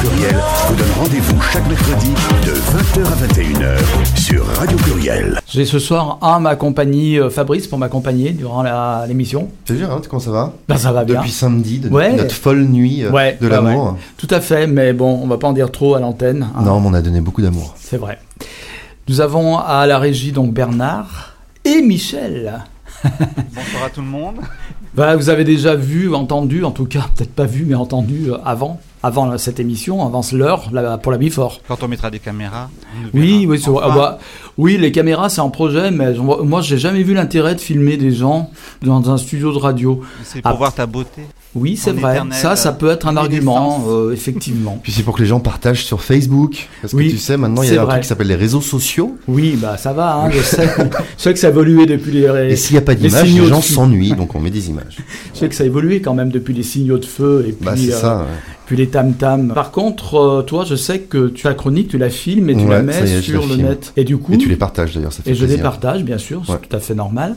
Pluriel vous donne rendez-vous chaque mercredi de 20h à 21h sur Radio Pluriel. J'ai ce soir à ma compagnie euh, Fabrice pour m'accompagner durant l'émission. Salut Gérald, comment ça va? Ben, ça va bien. Depuis samedi, de Ouais. notre folle nuit euh, Ouais, de l'amour. ouais. Tout à fait, mais bon, on va pas en dire trop à l'antenne. hein. Non, mais on a donné beaucoup d'amour. C'est vrai. Nous avons à la régie donc Bernard et Michel. Bonsoir à tout le monde. Voilà, vous avez déjà vu, entendu, en tout cas, peut-être pas vu, mais entendu euh, avant, avant cette émission, avant l'heure pour la Bifort. Quand on mettra des caméras. Oui, oui, Enfin, ah bah, oui, les caméras c'est en projet, mais je- moi j'ai jamais vu l'intérêt de filmer des gens dans un studio de radio. c'est pour Ah. voir ta beauté. Oui, c'est vrai. éternel, Ça, ça peut être un argument, euh, effectivement. Puis c'est pour que les gens partagent sur Facebook. Parce que Oui, tu sais, maintenant, il y a un vrai. truc qui s'appelle les réseaux sociaux. Oui, bah ça va. Hein, je sais, je sais que ça a évolué depuis les. Et s'il n'y a pas d'image, les gens s'ennuient, donc on met des images. Je sais que ça a évolué quand même depuis les signaux de feu et puis, Bah, euh, ça. ouais. puis les tam tam. Par contre, euh, toi, je sais que tu as chronique, tu la filmes et tu la mets est, sur le filme. net. Et du coup, Et tu les partages d'ailleurs, ça fait Et je les partage, bien sûr, c'est Ouais. tout à fait normal.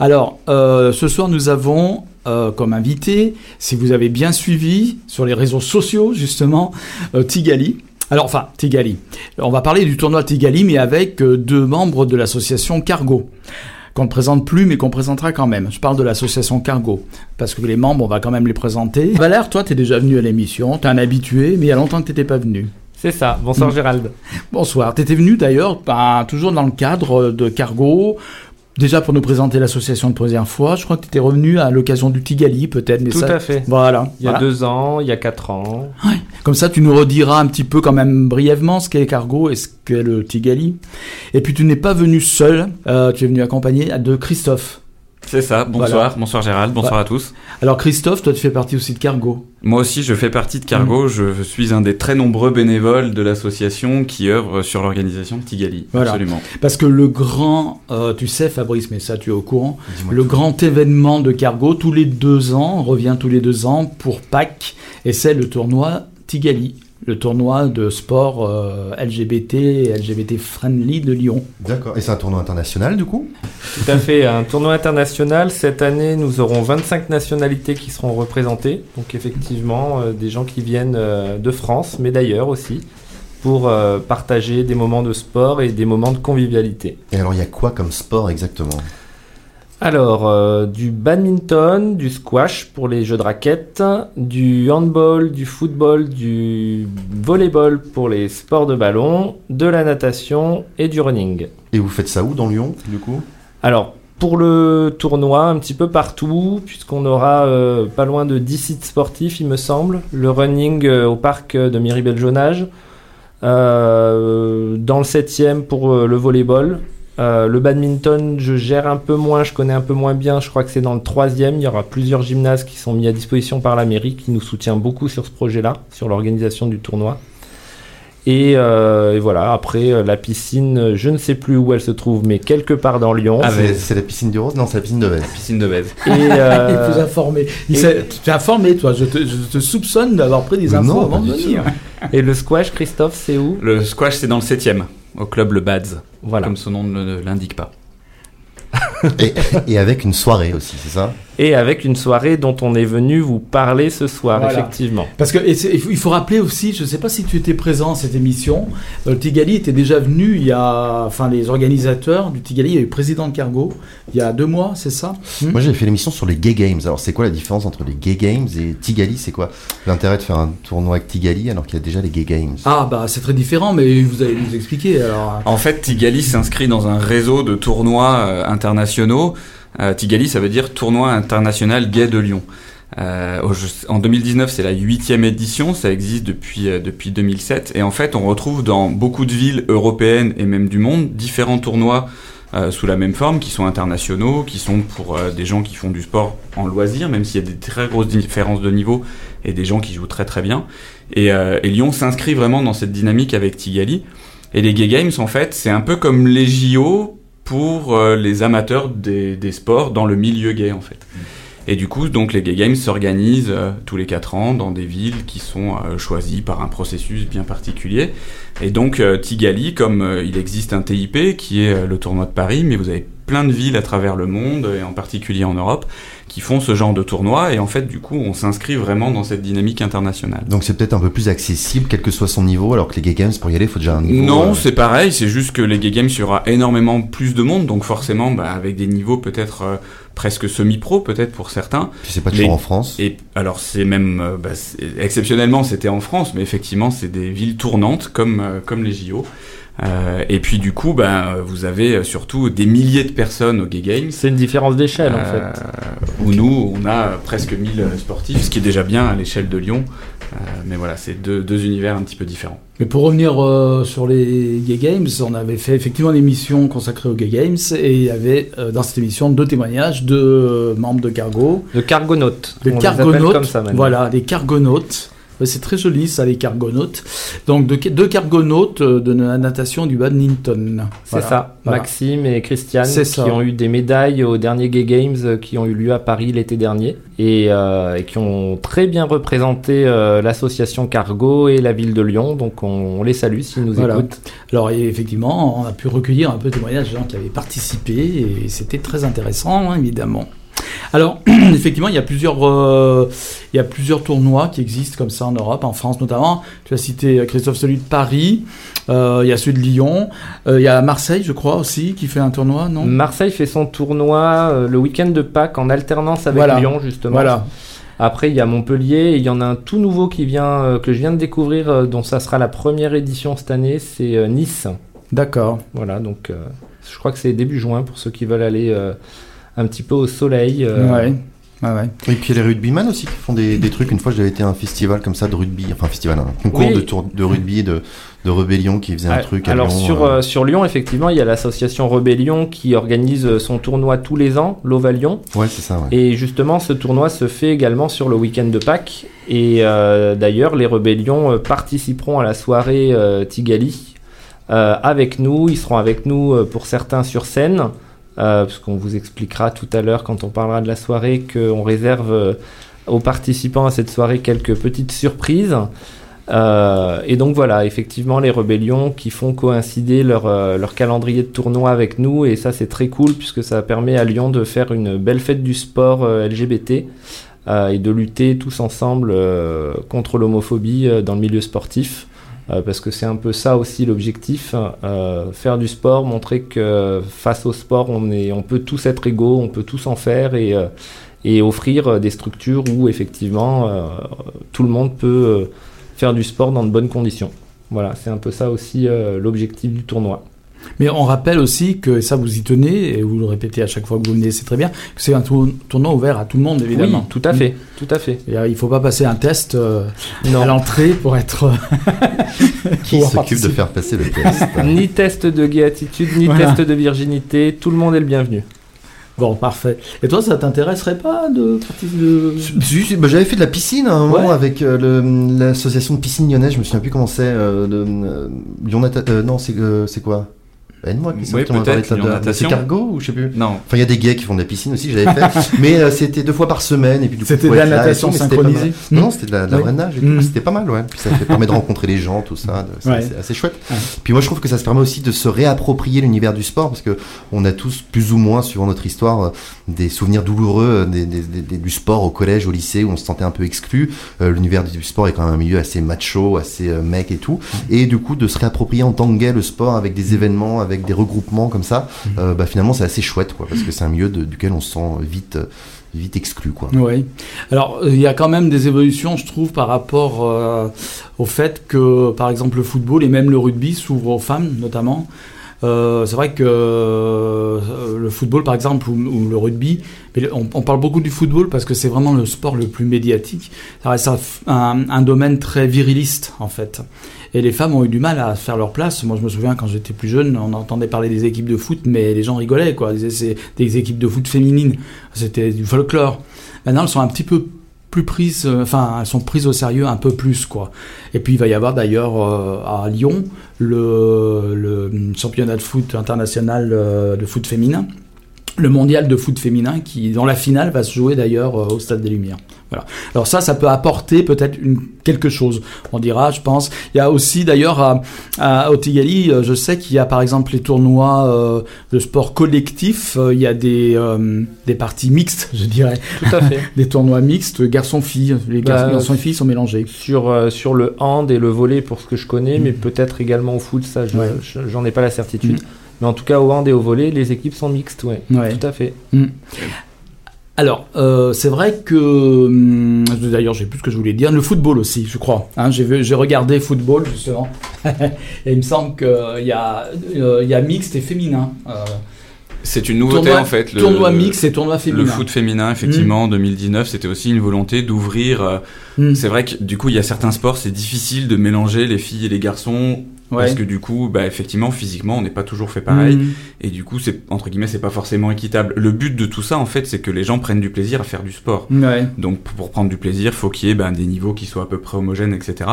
Alors, euh, ce soir, nous avons euh, comme invité, si vous avez bien suivi sur les réseaux sociaux, justement, euh, Tigali. Alors, enfin, Tigali. On va parler du tournoi Tigali, mais avec euh, deux membres de l'association Cargo qu'on ne présente plus, mais qu'on présentera quand même. Je parle de l'association Cargo, parce que les membres, on va quand même les présenter. Valère, toi, tu es déjà venu à l'émission, tu es un habitué, mais il y a longtemps que tu n'étais pas venu. C'est ça. Bonsoir Mm. Gérald. Bonsoir. Tu étais venu d'ailleurs, ben, toujours dans le cadre de Cargo, déjà pour nous présenter l'association de première fois. Je crois que tu étais revenu à l'occasion du Tigali, peut-être. mais Tout ça- à fait. Voilà. Il y a Voilà. deux ans, il y a quatre ans. Comme ça, tu nous rediras un petit peu quand même brièvement ce qu'est Cargo et ce qu'est le Tigali. Et puis, tu n'es pas venu seul. euh, tu es venu accompagné de Christophe. C'est ça, bonsoir, Voilà. bonsoir Gérald, bonsoir à tous. Alors, Christophe, toi, tu fais partie aussi de Cargo. Moi aussi, je fais partie de Cargo, je suis un des très nombreux bénévoles de l'association qui œuvre sur l'organisation de Tigali. Voilà. Absolument. Parce que le grand, euh, tu sais Fabrice, mais ça tu es au courant, le grand événement de Cargo tous les deux ans, revient tous les deux ans pour Pâques, et c'est le tournoi Tigali, le tournoi de sport euh, LGBT et LGBT friendly de Lyon. D'accord. Et c'est un tournoi international, du coup? Tout à fait. Un tournoi international. Cette année, nous aurons 25 nationalités qui seront représentées. Donc effectivement, euh, des gens qui viennent euh, de France, mais d'ailleurs aussi, pour euh, partager des moments de sport et des moments de convivialité. Et alors, il y a quoi comme sport exactement? Alors, euh, du badminton, du squash pour les jeux de raquettes, du handball, du football, du volleyball pour les sports de ballon, de la natation et du running. Et vous faites ça où dans Lyon, du coup? Alors, pour le tournoi, un petit peu partout, puisqu'on aura euh, pas loin de 10 sites sportifs, il me semble. Le running euh, au parc de Miribel-Jonage. Dans le 7e pour euh, le volleyball. Euh, le badminton, je gère un peu moins, je connais un peu moins bien. Je crois que c'est dans le 3e. Il y aura plusieurs gymnases qui sont mis à disposition par la mairie, qui nous soutient beaucoup sur ce projet-là, sur l'organisation du tournoi. Et, euh, et voilà, après, euh, la piscine, je ne sais plus où elle se trouve, mais quelque part dans Lyon. Ah, C'est mais- c'est la piscine du Rose? Non, c'est la piscine de Vèze. Piscine de Bèze. Et, Il est euh, plus informé. Il et- tu t'es informé, toi. Je te, je te soupçonne d'avoir pris des Mais infos non, avant de venir. et le squash, Christophe, c'est où? Le squash, c'est dans le 7 au club Le Bads, Voilà. comme son nom ne ne l'indique pas. Et, et avec une soirée aussi, c'est ça? Et avec une soirée dont on est venu vous parler ce soir, Voilà. effectivement. Parce que il faut, rappeler aussi, je ne sais pas si tu étais présent à cette émission, euh, le Tigali était déjà venu, il y a, enfin les organisateurs du Tigali, il y a eu le président de Cargo, il y a deux mois, c'est ça? Hmm? Moi, j'ai fait l'émission sur les Gay Games. Alors, c'est quoi la différence entre les Gay Games et Tigali? C'est quoi l'intérêt de faire un tournoi avec Tigali alors qu'il y a déjà les Gay Games? Ah bah c'est très différent, mais vous allez nous expliquer alors. En fait, Tigali s'inscrit dans un réseau de tournois euh, internationaux. Euh, Tigali, ça veut dire Tournoi international gay de Lyon. Euh, en 2019, c'est la huitième édition, ça existe depuis, euh, depuis 2007. Et en fait, on retrouve dans beaucoup de villes européennes et même du monde différents tournois sous la même forme, qui sont internationaux, qui sont pour des gens qui font du sport en loisir, même s'il y a des très grosses différences de niveau, et des gens qui jouent très très bien. Et, et Lyon s'inscrit vraiment dans cette dynamique avec Tigali. Et les Gay Games, en fait, c'est un peu comme les JO pour euh, les amateurs des, des sports dans le milieu gay, en fait. Et du coup, donc les Gay Games s'organisent euh, tous les 4 ans dans des villes qui sont euh, choisies par un processus bien particulier. Et donc euh, Tigali, comme euh, il existe un TIP qui est le tournoi de Paris, mais vous avez plein de villes à travers le monde et en particulier en Europe qui font ce genre de tournoi et en fait du coup on s'inscrit vraiment dans cette dynamique internationale. Donc c'est peut-être un peu plus accessible, quel que soit son niveau, alors que les Gay Games, pour y aller, il faut déjà un niveau. Non, c'est pareil, c'est juste que les Gay Games, il y aura énormément plus de monde, donc forcément bah, avec des niveaux peut-être presque semi-pro peut-être pour certains. puis c'est pas toujours en France. Et alors c'est même euh, bah, exceptionnellement c'était en France, mais effectivement c'est des villes tournantes comme euh, comme les JO. Euh, et puis du coup, ben vous avez euh, surtout des milliers de personnes aux Gay Games. C'est une différence d'échelle en Euh, fait. Où nous, on a presque 1000 sportifs, ce qui est déjà bien à l'échelle de Lyon. Euh, mais voilà, c'est deux, deux univers un petit peu différents. Mais pour revenir euh, sur les Gay Games, on avait fait effectivement une émission consacrée aux Gay Games et il y avait euh, dans cette émission deux témoignages de euh, membres de Cargo. De cargonautes. Appelle cargonautes, comme ça maintenant. voilà, les cargonautes. C'est très joli ça, les cargonautes. Donc de- deux cargonautes euh, de la natation du badminton. C'est Voilà. ça, Voilà. Maxime et Christiane qui ça. ont eu des médailles aux derniers Gay Games euh, qui ont eu lieu à Paris l'été dernier et, euh, et qui ont très bien représenté euh, l'association Cargo et la ville de Lyon. Donc on, on les salue s'ils nous Voilà. écoutent. Alors effectivement, on a pu recueillir un peu de témoignages de gens qui avaient participé et c'était très intéressant, hein, évidemment. Alors effectivement, il y a plusieurs, euh, il y a plusieurs tournois qui existent comme ça en Europe, en France notamment. Tu as cité euh, Christophe celui de Paris, euh, il y a celui de Lyon, euh, il y a Marseille, je crois aussi, qui fait un tournoi, non? Marseille fait son tournoi le week-end de Pâques en alternance avec Voilà. Lyon justement. Voilà. Après, il y a Montpellier et il y en a un tout nouveau qui vient, que je viens de découvrir, dont ça sera la première édition cette année, c'est Nice. D'accord. Voilà, donc je crois que c'est début juin pour ceux qui veulent aller un petit peu au soleil. euh, Ouais. Et puis il y a les rugbyman aussi qui font des, des trucs. Une fois, j'avais été à un festival comme ça de rugby, enfin un festival, un concours Oui. de, tour, de rugby, de, de rébellion qui faisait un Ouais, truc à Alors Lyon, sur, euh, euh, sur Lyon, effectivement, il y a l'association Rebellion qui organise son tournoi tous les ans, l'Ovalion. Ouais, c'est ça. Ouais. Et justement, ce tournoi se fait également sur le week-end de Pâques. Et euh, d'ailleurs, les Rebellions participeront à la soirée euh, Tigali euh, avec nous. Ils seront avec nous pour certains sur scène. Euh, parce qu'on vous expliquera tout à l'heure quand on parlera de la soirée qu'on réserve euh, aux participants à cette soirée quelques petites surprises. Euh, et donc voilà, effectivement, les rébellions qui font coïncider leur, euh, leur calendrier de tournoi avec nous, et ça c'est très cool puisque ça permet à Lyon de faire une belle fête du sport LGBT et de lutter tous ensemble contre l'homophobie dans le milieu sportif. Euh, parce que c'est un peu ça aussi l'objectif, euh, faire du sport, montrer que face au sport on, est, on peut tous être égaux, on peut tous en faire et, euh, et offrir des structures où effectivement tout le monde peut faire du sport dans de bonnes conditions. Voilà, c'est un peu ça aussi l'objectif du tournoi. Mais on rappelle aussi que et ça vous y tenez et vous le répétez à chaque fois que vous venez, c'est très bien, que c'est un tour- tournoi ouvert à tout le monde évidemment. Oui, tout à fait, tout à fait. Et, euh, il faut pas passer un test euh, à l'entrée pour être. euh, Qui s'occupe de faire passer le test? Ni test de gay attitude, ni Voilà. test de virginité, tout le monde est le bienvenu. Bon, parfait. Et toi, ça t'intéresserait pas de participer de... Si, bah, J'avais fait de la piscine à un moment Ouais. avec euh, l'association de piscine lyonnaise, je me souviens plus comment c'est. Euh, euh, euh, non, c'est euh, c'est quoi? Aide-moi, qui Oui, Lyon de- Natation. C'est Cargo ou je sais plus Non, Enfin, il y a des gays qui font de la piscine aussi, j'avais fait. mais euh, c'était deux fois par semaine. et puis du coup, C'était de la natation tout, mais c'était pas synchronisée. mal. Non, c'était de la, de la Oui. vraie nage. et tout. Mm. C'était pas mal, ouais. Puis ça fait- permet de rencontrer les gens, tout ça. C'est Ouais. assez, assez chouette. Ouais. Puis moi, je trouve que ça se permet aussi de se réapproprier l'univers du sport parce que on a tous, plus ou moins, suivant notre histoire, euh, des souvenirs douloureux euh, des, des- des- des- du sport au collège, au lycée, où on se sentait un peu exclu. Euh, l'univers du sport est quand même un milieu assez macho, assez euh, mec et tout. Et du coup, de se réapproprier en tant que gay le sport avec des événements, avec des regroupements comme ça, euh, bah, finalement, c'est assez chouette, quoi, parce que c'est un milieu de- duquel on se sent vite, euh, vite exclu, quoi. Oui. Alors, euh, il y a quand même des évolutions, je trouve, par rapport euh, au fait que, par exemple, le football et même le rugby s'ouvrent aux femmes, notamment. Euh, c'est vrai que euh, le football, par exemple, ou, le rugby, on, parle beaucoup du football parce que c'est vraiment le sport le plus médiatique. Ça reste un domaine très viriliste, en fait. Et les femmes ont eu du mal à faire leur place. Moi, je me souviens quand j'étais plus jeune, on entendait parler des équipes de foot, mais les gens rigolaient, quoi. Ils disaient c'est des équipes de foot féminines. C'était du folklore. Maintenant, elles sont un petit peu plus prises, euh, enfin, elles sont prises au sérieux un peu plus, quoi. Et puis, il va y avoir d'ailleurs euh, à Lyon le, championnat de foot international euh, de foot féminin le mondial de foot féminin qui, dans la finale, va se jouer d'ailleurs au Stade des Lumières. Voilà. Alors ça, ça peut apporter peut-être quelque chose. On dira, je pense. Il y a aussi d'ailleurs à, à Otigali, euh, je sais qu'il y a par exemple les tournois euh, de sport collectif. euh, il y a des euh, des parties mixtes, je dirais, Tout à fait. des tournois mixtes garçons-filles. Les Bah, gar- garçons et filles sont mélangés. sur, euh, sur le hand et le volet pour ce que je connais, mais peut-être également au foot, ça je- Ouais. j'en ai pas la certitude. Mm. Mais en tout cas au hand et au volet, les équipes sont mixtes, ouais. Ouais. Tout à fait. Alors, euh, c'est vrai que hum, d'ailleurs, j'ai plus ce que je voulais dire. Le football aussi, je crois. Hein, j'ai regardé football justement, et il me semble qu'il y a, euh, y a mixte et féminin. Euh, C'est une nouveauté tournoi, en fait. Le, tournoi mixte et tournoi féminin. Le foot féminin, effectivement, en 2019, c'était aussi une volonté d'ouvrir. euh, Hmm. C'est vrai que du coup, il y a certains sports, c'est difficile de mélanger les filles et les garçons Ouais. parce que du coup, bah, effectivement, physiquement, on n'est pas toujours fait pareil. Hmm. Et du coup, c'est entre guillemets, c'est pas forcément équitable. Le but de tout ça, en fait, c'est que les gens prennent du plaisir à faire du sport. Ouais. Donc pour prendre du plaisir, faut qu'il y ait ben, des niveaux qui soient à peu près homogènes, etc.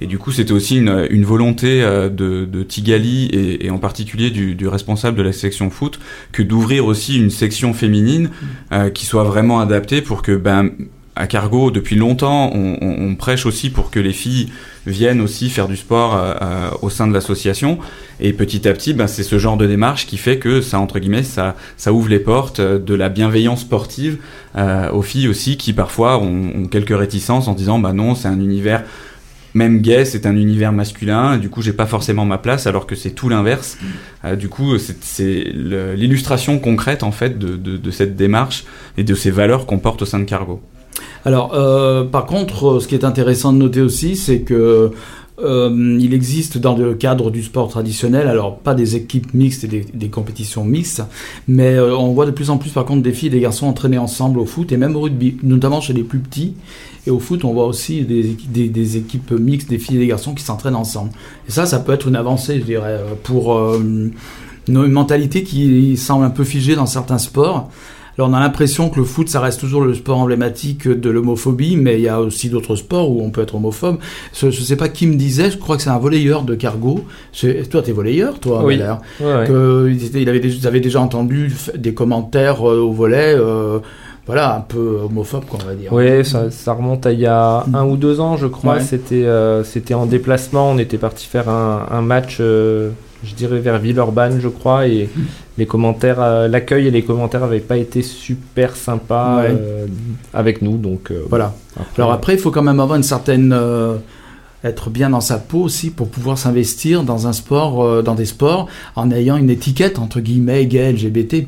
Et du coup, c'était aussi une, une volonté euh, de, de Tigali et, et en particulier du, du responsable de la section foot que d'ouvrir aussi une section féminine euh, qui soit vraiment adaptée pour que ben à Cargo, depuis longtemps, on, prêche aussi pour que les filles viennent aussi faire du sport euh, euh, au sein de l'association. Et petit à petit, ben, c'est ce genre de démarche qui fait que ça, entre guillemets, ça, ouvre les portes euh, de la bienveillance sportive aux filles aussi qui parfois ont, quelques réticences en disant bah non c'est un univers même gay c'est un univers masculin du coup j'ai pas forcément ma place alors que c'est tout l'inverse. Du coup c'est- l'illustration concrète en fait de cette démarche et de ces valeurs qu'on porte au sein de Cargo Alors, euh, par contre, euh, ce qui est intéressant de noter aussi, c'est que euh, il existe dans le cadre du sport traditionnel, alors pas des équipes mixtes et des, compétitions mixtes, mais euh, on voit de plus en plus par contre des filles et des garçons entraîner ensemble au foot et même au rugby, notamment chez les plus petits. Et au foot, on voit aussi des, équi- des, des équipes mixtes, des filles et des garçons qui s'entraînent ensemble. Et ça, ça peut être une avancée, je dirais, pour euh, une mentalité qui semble un peu figée dans certains sports. Alors on a l'impression que le foot, ça reste toujours le sport emblématique de l'homophobie, mais il y a aussi d'autres sports où on peut être homophobe. Je, je sais pas qui me disait, je crois que c'est un volleyeur de cargo. Toi, t'es volleyeur, toi, Oui. Ouais, ouais. que il avait, déjà- ils avaient déjà entendu des commentaires euh, au volet, euh, voilà, un peu homophobes, quoi, on va dire. Ouais, ça, ça remonte à il y a un ou deux ans, je crois. Ouais. C'était euh, c'était en déplacement. On était parti faire un, un match, euh, je dirais vers Villeurbanne, je crois, et les commentaires, euh, l'accueil et les commentaires n'avaient pas été super sympas Ouais. euh, avec nous. Donc euh, Voilà. après, Alors après, il faut quand même avoir une certaine être bien dans sa peau aussi pour pouvoir s'investir dans un sport, dans des sports, en ayant une étiquette entre guillemets gay, LGBT.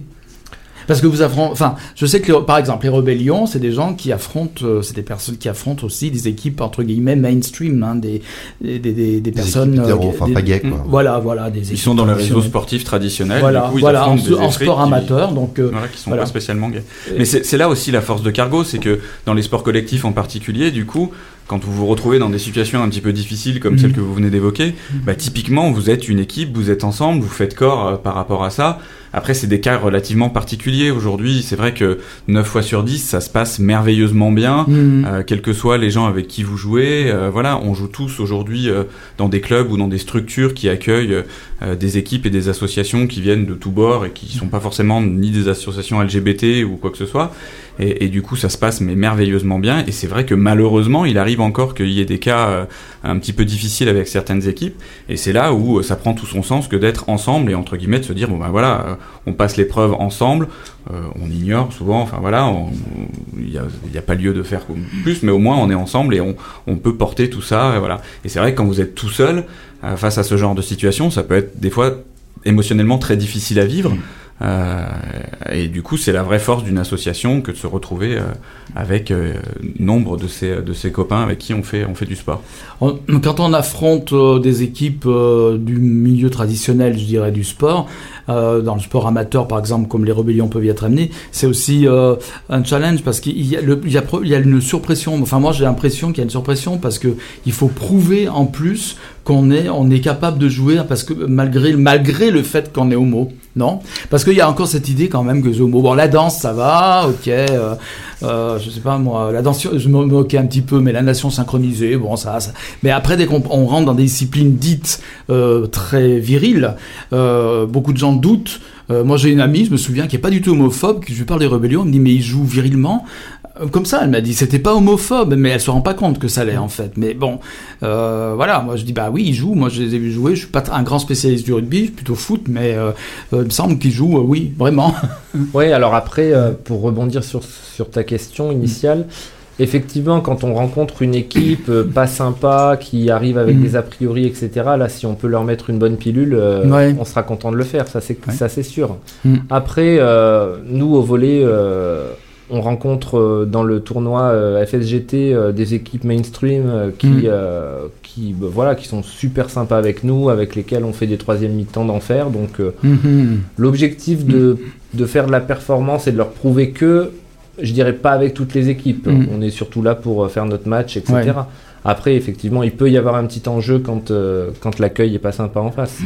Parce que vous affrontez, enfin, je sais que les- par exemple les rébellions, c'est des gens qui affrontent, euh, c'est des personnes qui affrontent aussi des équipes entre guillemets mainstream, hein, des, des, des, des- des personnes, équipes hétéros, euh, enfin, des- pas gays, quoi. Voilà, voilà, des ils sont dans les réseaux sportifs traditionnels Voilà, coup, voilà, en, sport qui- amateur, donc euh, Voilà, qui sont Voilà. pas spécialement gays. Mais c'est c'est là aussi la force de Cargo, c'est que dans les sports collectifs en particulier, du coup, quand vous vous retrouvez dans des situations un petit peu difficiles comme celle que vous venez d'évoquer, bah, typiquement, vous êtes une équipe, vous êtes ensemble, vous faites corps euh, par rapport à ça. Après, c'est des cas relativement particuliers. Aujourd'hui, c'est vrai que 9 fois sur 10, ça se passe merveilleusement bien. Mhm. Euh, quels que soient les gens avec qui vous jouez, euh, voilà, on joue tous aujourd'hui euh, dans des clubs ou dans des structures qui accueillent des équipes et des associations qui viennent de tous bords et qui sont pas forcément ni des associations LGBT ou quoi que ce soit. Et, et du coup, ça se passe mais merveilleusement bien. Et c'est vrai que malheureusement, il arrive encore qu'il y ait des cas euh, un petit peu difficiles avec certaines équipes. Et c'est là où euh, ça prend tout son sens que d'être ensemble et entre guillemets de se dire bon ben voilà, euh, on passe l'épreuve ensemble. Euh, on ignore souvent, enfin voilà, il n'y a pas lieu de faire plus, mais au moins on est ensemble et on, on peut porter tout ça. Et voilà. Et c'est vrai que quand vous êtes tout seul euh, face à ce genre de situation, ça peut être des fois émotionnellement très difficile à vivre. Euh, et du coup, c'est la vraie force d'une association que de se retrouver euh, avec euh, nombre de ses, de ses copains avec qui on fait, on fait du sport. Quand on affronte des équipes du milieu traditionnel, je dirais, du sport, dans le sport amateur par exemple, comme les rébellions peuvent y être amenées, c'est aussi un challenge parce qu'il y, y, y a une surpression. Enfin, moi j'ai l'impression qu'il y a une surpression parce que il faut prouver en plus qu'on est, on est capable de jouer parce que malgré, malgré le fait qu'on est homo, non Parce qu'il y a encore cette idée quand même que. Bon, la danse ça va, ok. Euh, euh, je sais pas moi, la danse, je me moquais un petit peu, mais la nation synchronisée, bon ça, ça. Mais après, dès qu'on on rentre dans des disciplines dites euh, très viriles, euh, beaucoup de gens doutent. Euh, moi, j'ai une amie, je me souviens, qui est pas du tout homophobe, qui je lui parle des rébellions, elle me dit mais il joue virilement. Comme ça, elle m'a dit c'était pas homophobe, mais elle se rend pas compte que ça l'est en fait. Mais bon, euh, voilà, moi je dis bah oui, il joue. Moi je les ai vus jouer. Je suis pas un grand spécialiste du rugby, je suis plutôt foot, mais euh, euh, il me semble qu'il joue, euh, oui, vraiment. Oui, alors après, pour rebondir sur, sur ta question initiale, effectivement, quand on rencontre une équipe pas sympa, qui arrive avec Mm. des a priori, etc., là, si on peut leur mettre une bonne pilule, euh, Ouais. on sera content de le faire, ça c'est Ouais. sûr. Mm. Après, euh, nous, au volet, euh, on rencontre euh, dans le tournoi euh, FSGT euh, des équipes mainstream qui, Mm. qui, bah, voilà, qui sont super sympas avec nous, avec lesquels on fait des troisième mi-temps d'enfer. Donc, Mhm. L'objectif de, de faire de la performance et de leur prouver que, je dirais pas avec toutes les équipes, Mm. on est surtout là pour faire notre match, etc. Ouais. Après, effectivement, il peut y avoir un petit enjeu quand, euh, quand l'accueil est pas sympa en face.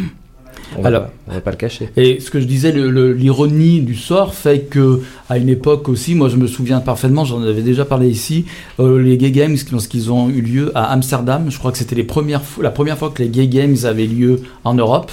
On va, Alors- pas, on va pas le cacher. Et ce que je disais, l'ironie du sort fait que, à une époque aussi, moi je me souviens parfaitement, j'en avais déjà parlé ici, euh, les Gay Games, lorsqu'ils ont eu lieu à Amsterdam, je crois que c'était la première fois que les Gay Games avaient lieu en Europe.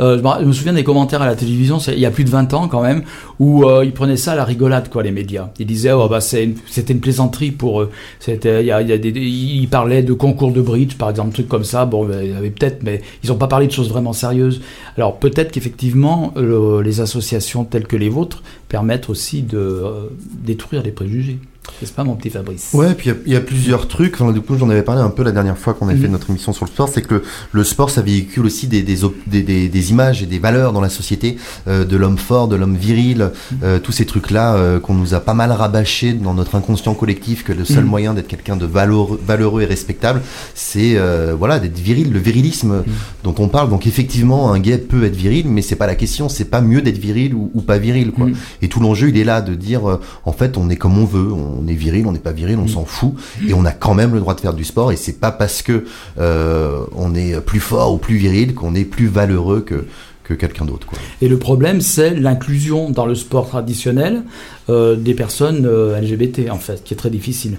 Euh, je, me, souviens des commentaires à la télévision, il y a plus de 20 ans quand même, où euh, ils prenaient ça à la rigolade, quoi, les médias. Ils disaient, oh, bah, c'était une plaisanterie pour eux. Ils parlaient de concours de bridge, par exemple, trucs comme ça. Bon, il y avait peut-être, mais ils n'ont pas parlé de choses vraiment sérieuses. Alors peut-être qu'effectivement, le- les associations telles que les vôtres permettent aussi de euh, détruire les préjugés. N'est-ce pas, mon petit Fabrice? Ouais, puis il y a- il y, a plusieurs trucs. Enfin, du coup, j'en avais parlé un peu la dernière fois qu'on a Mhm. fait notre émission sur le sport. C'est que le, le sport, ça véhicule aussi des, des, des, des- images et des valeurs dans la société euh, de l'homme fort, de l'homme viril, euh, tous ces trucs-là euh, qu'on nous a pas mal rabâchés dans notre inconscient collectif que le seul Mhm. moyen d'être quelqu'un de valeureux, valeureux et respectable, c'est euh, voilà d'être viril, le virilisme dont on parle. Donc effectivement, un gay peut être viril, mais c'est pas la question. C'est pas mieux d'être viril ou, ou pas viril, quoi. Mhm. Et tout l'enjeu, il est là de dire, euh, en fait, on est comme on veut, on est viril, on n'est pas viril, on s'en fout, et on a quand même le droit de faire du sport. Et c'est pas parce que euh, on est plus fort ou plus viril qu'on est plus valeureux que que quelqu'un d'autre. Et le problème, c'est l'inclusion dans le sport traditionnel euh, des personnes euh, LGBT, en fait, qui est très difficile.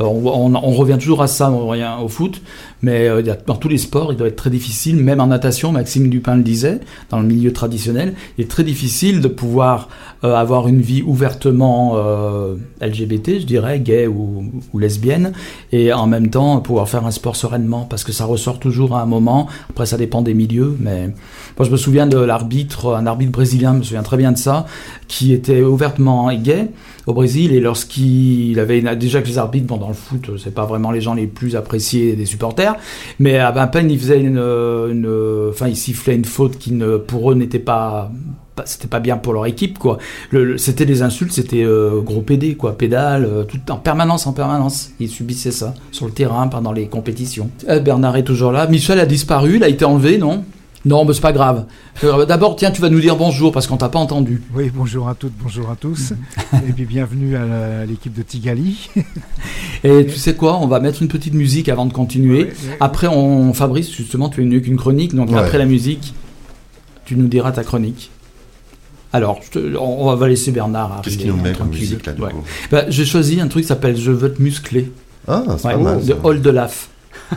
Euh, on, revient toujours à ça, au foot, mais euh, dans tous les sports, il doit être très difficile, même en natation, Maxime Dupin le disait, dans le milieu traditionnel, il est très difficile de pouvoir euh, avoir une vie ouvertement LGBT, je dirais, gay ou, ou lesbienne, et en même temps pouvoir faire un sport sereinement, parce que ça ressort toujours à un moment, après ça dépend des milieux, mais moi, je me souviens de l'arbitre, un arbitre brésilien, je me souviens très bien de ça, qui était ouvertement gay au Brésil. Et lorsqu'il avait déjà que les arbitres, bon, dans le foot, c'est pas vraiment les gens les plus appréciés des supporters, mais à peine il faisait une, enfin, il sifflait une faute qui pour eux n'était pas c'était pas bien pour leur équipe quoi. C'était des insultes, c'était euh, gros PD quoi, pédale, euh, tout en permanence, en permanence. Ils subissaient ça sur le terrain pendant les compétitions. Euh, Bernard est toujours là. Michel a disparu, il a été enlevé, non? Non, mais c'est pas grave. Euh, D'abord, tiens, tu vas nous dire bonjour parce qu'on t'a pas entendu. Oui, bonjour à toutes, bonjour à tous. et puis bienvenue à l'équipe de Tigali. Et tu sais quoi On va mettre une petite musique avant de continuer. Ouais, ouais. Après, on Fabrice, justement, tu es mieux qu'une chronique, donc Ouais. après la musique, tu nous diras ta chronique. Alors, je te- on va laisser Bernard arriver. Qu'est-ce qu'il nous met comme musique là, du Ouais. coup Bah, J'ai choisi un truc qui s'appelle Je veux te muscler. Ah, c'est Ouais, pas mal. de ça. Hall de Laf.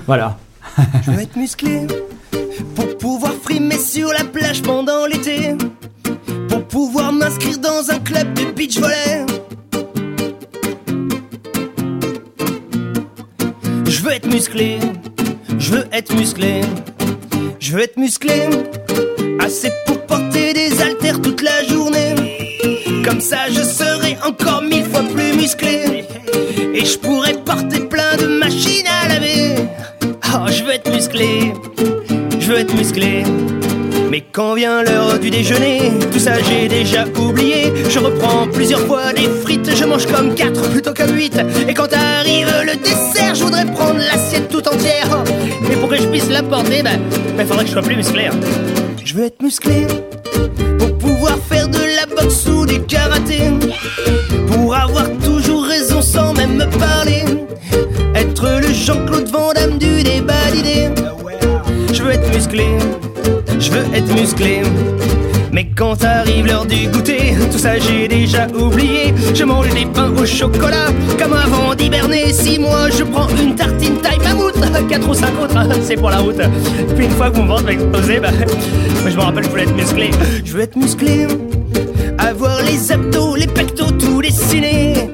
voilà. Je veux être musclé pour pouvoir frimer sur la plage pendant l'été. Pour pouvoir m'inscrire dans un club de beach volley. Je veux être musclé, je veux être musclé, je veux être musclé. Assez pour porter des haltères toute la journée. Comme ça, je serai encore mille fois plus musclé. Et je pourrais porter plein de machines à laver. Oh, je veux être musclé, veux être musclé. Mais quand vient l'heure du déjeuner, tout ça j'ai déjà oublié. Je reprends plusieurs fois des frites, je mange comme 4 plutôt que 8. Et quand arrive le dessert, je voudrais prendre l'assiette tout entière. Mais pour que je puisse la porter, ben, ben faudrait que je sois plus musclé. hein. Je veux être musclé pour pouvoir faire de la boxe ou du karaté. Musclé, je veux être musclé. Mais quand arrive l'heure du goûter, tout ça j'ai déjà oublié. Je mange des pains au chocolat, comme avant d'hiberner. Si moi je prends une tartine taille mammouth, 4 ou 5 autres, c'est pour la route. Puis une fois que mon ventre va exploser, bah, je me rappelle, je voulais être musclé. Je veux être musclé, avoir les abdos, les pectos, tout dessinés.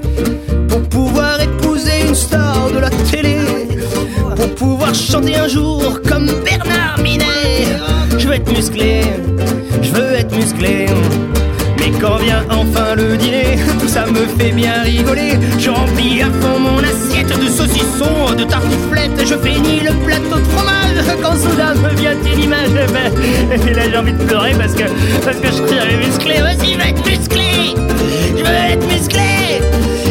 Pour pouvoir épouser une star de la télé. Chanter un jour comme Bernard Minet. Je veux être musclé, je veux être musclé. Mais quand vient enfin le dîner, tout ça me fait bien rigoler. Je remplis à fond mon assiette de saucissons, de tartiflettes. Je finis le plateau de fromage quand soudain me vient une image. Ben, Et là j'ai envie de pleurer parce que, parce que je suis musclé. Vas-y, je veux être musclé. Je veux être musclé.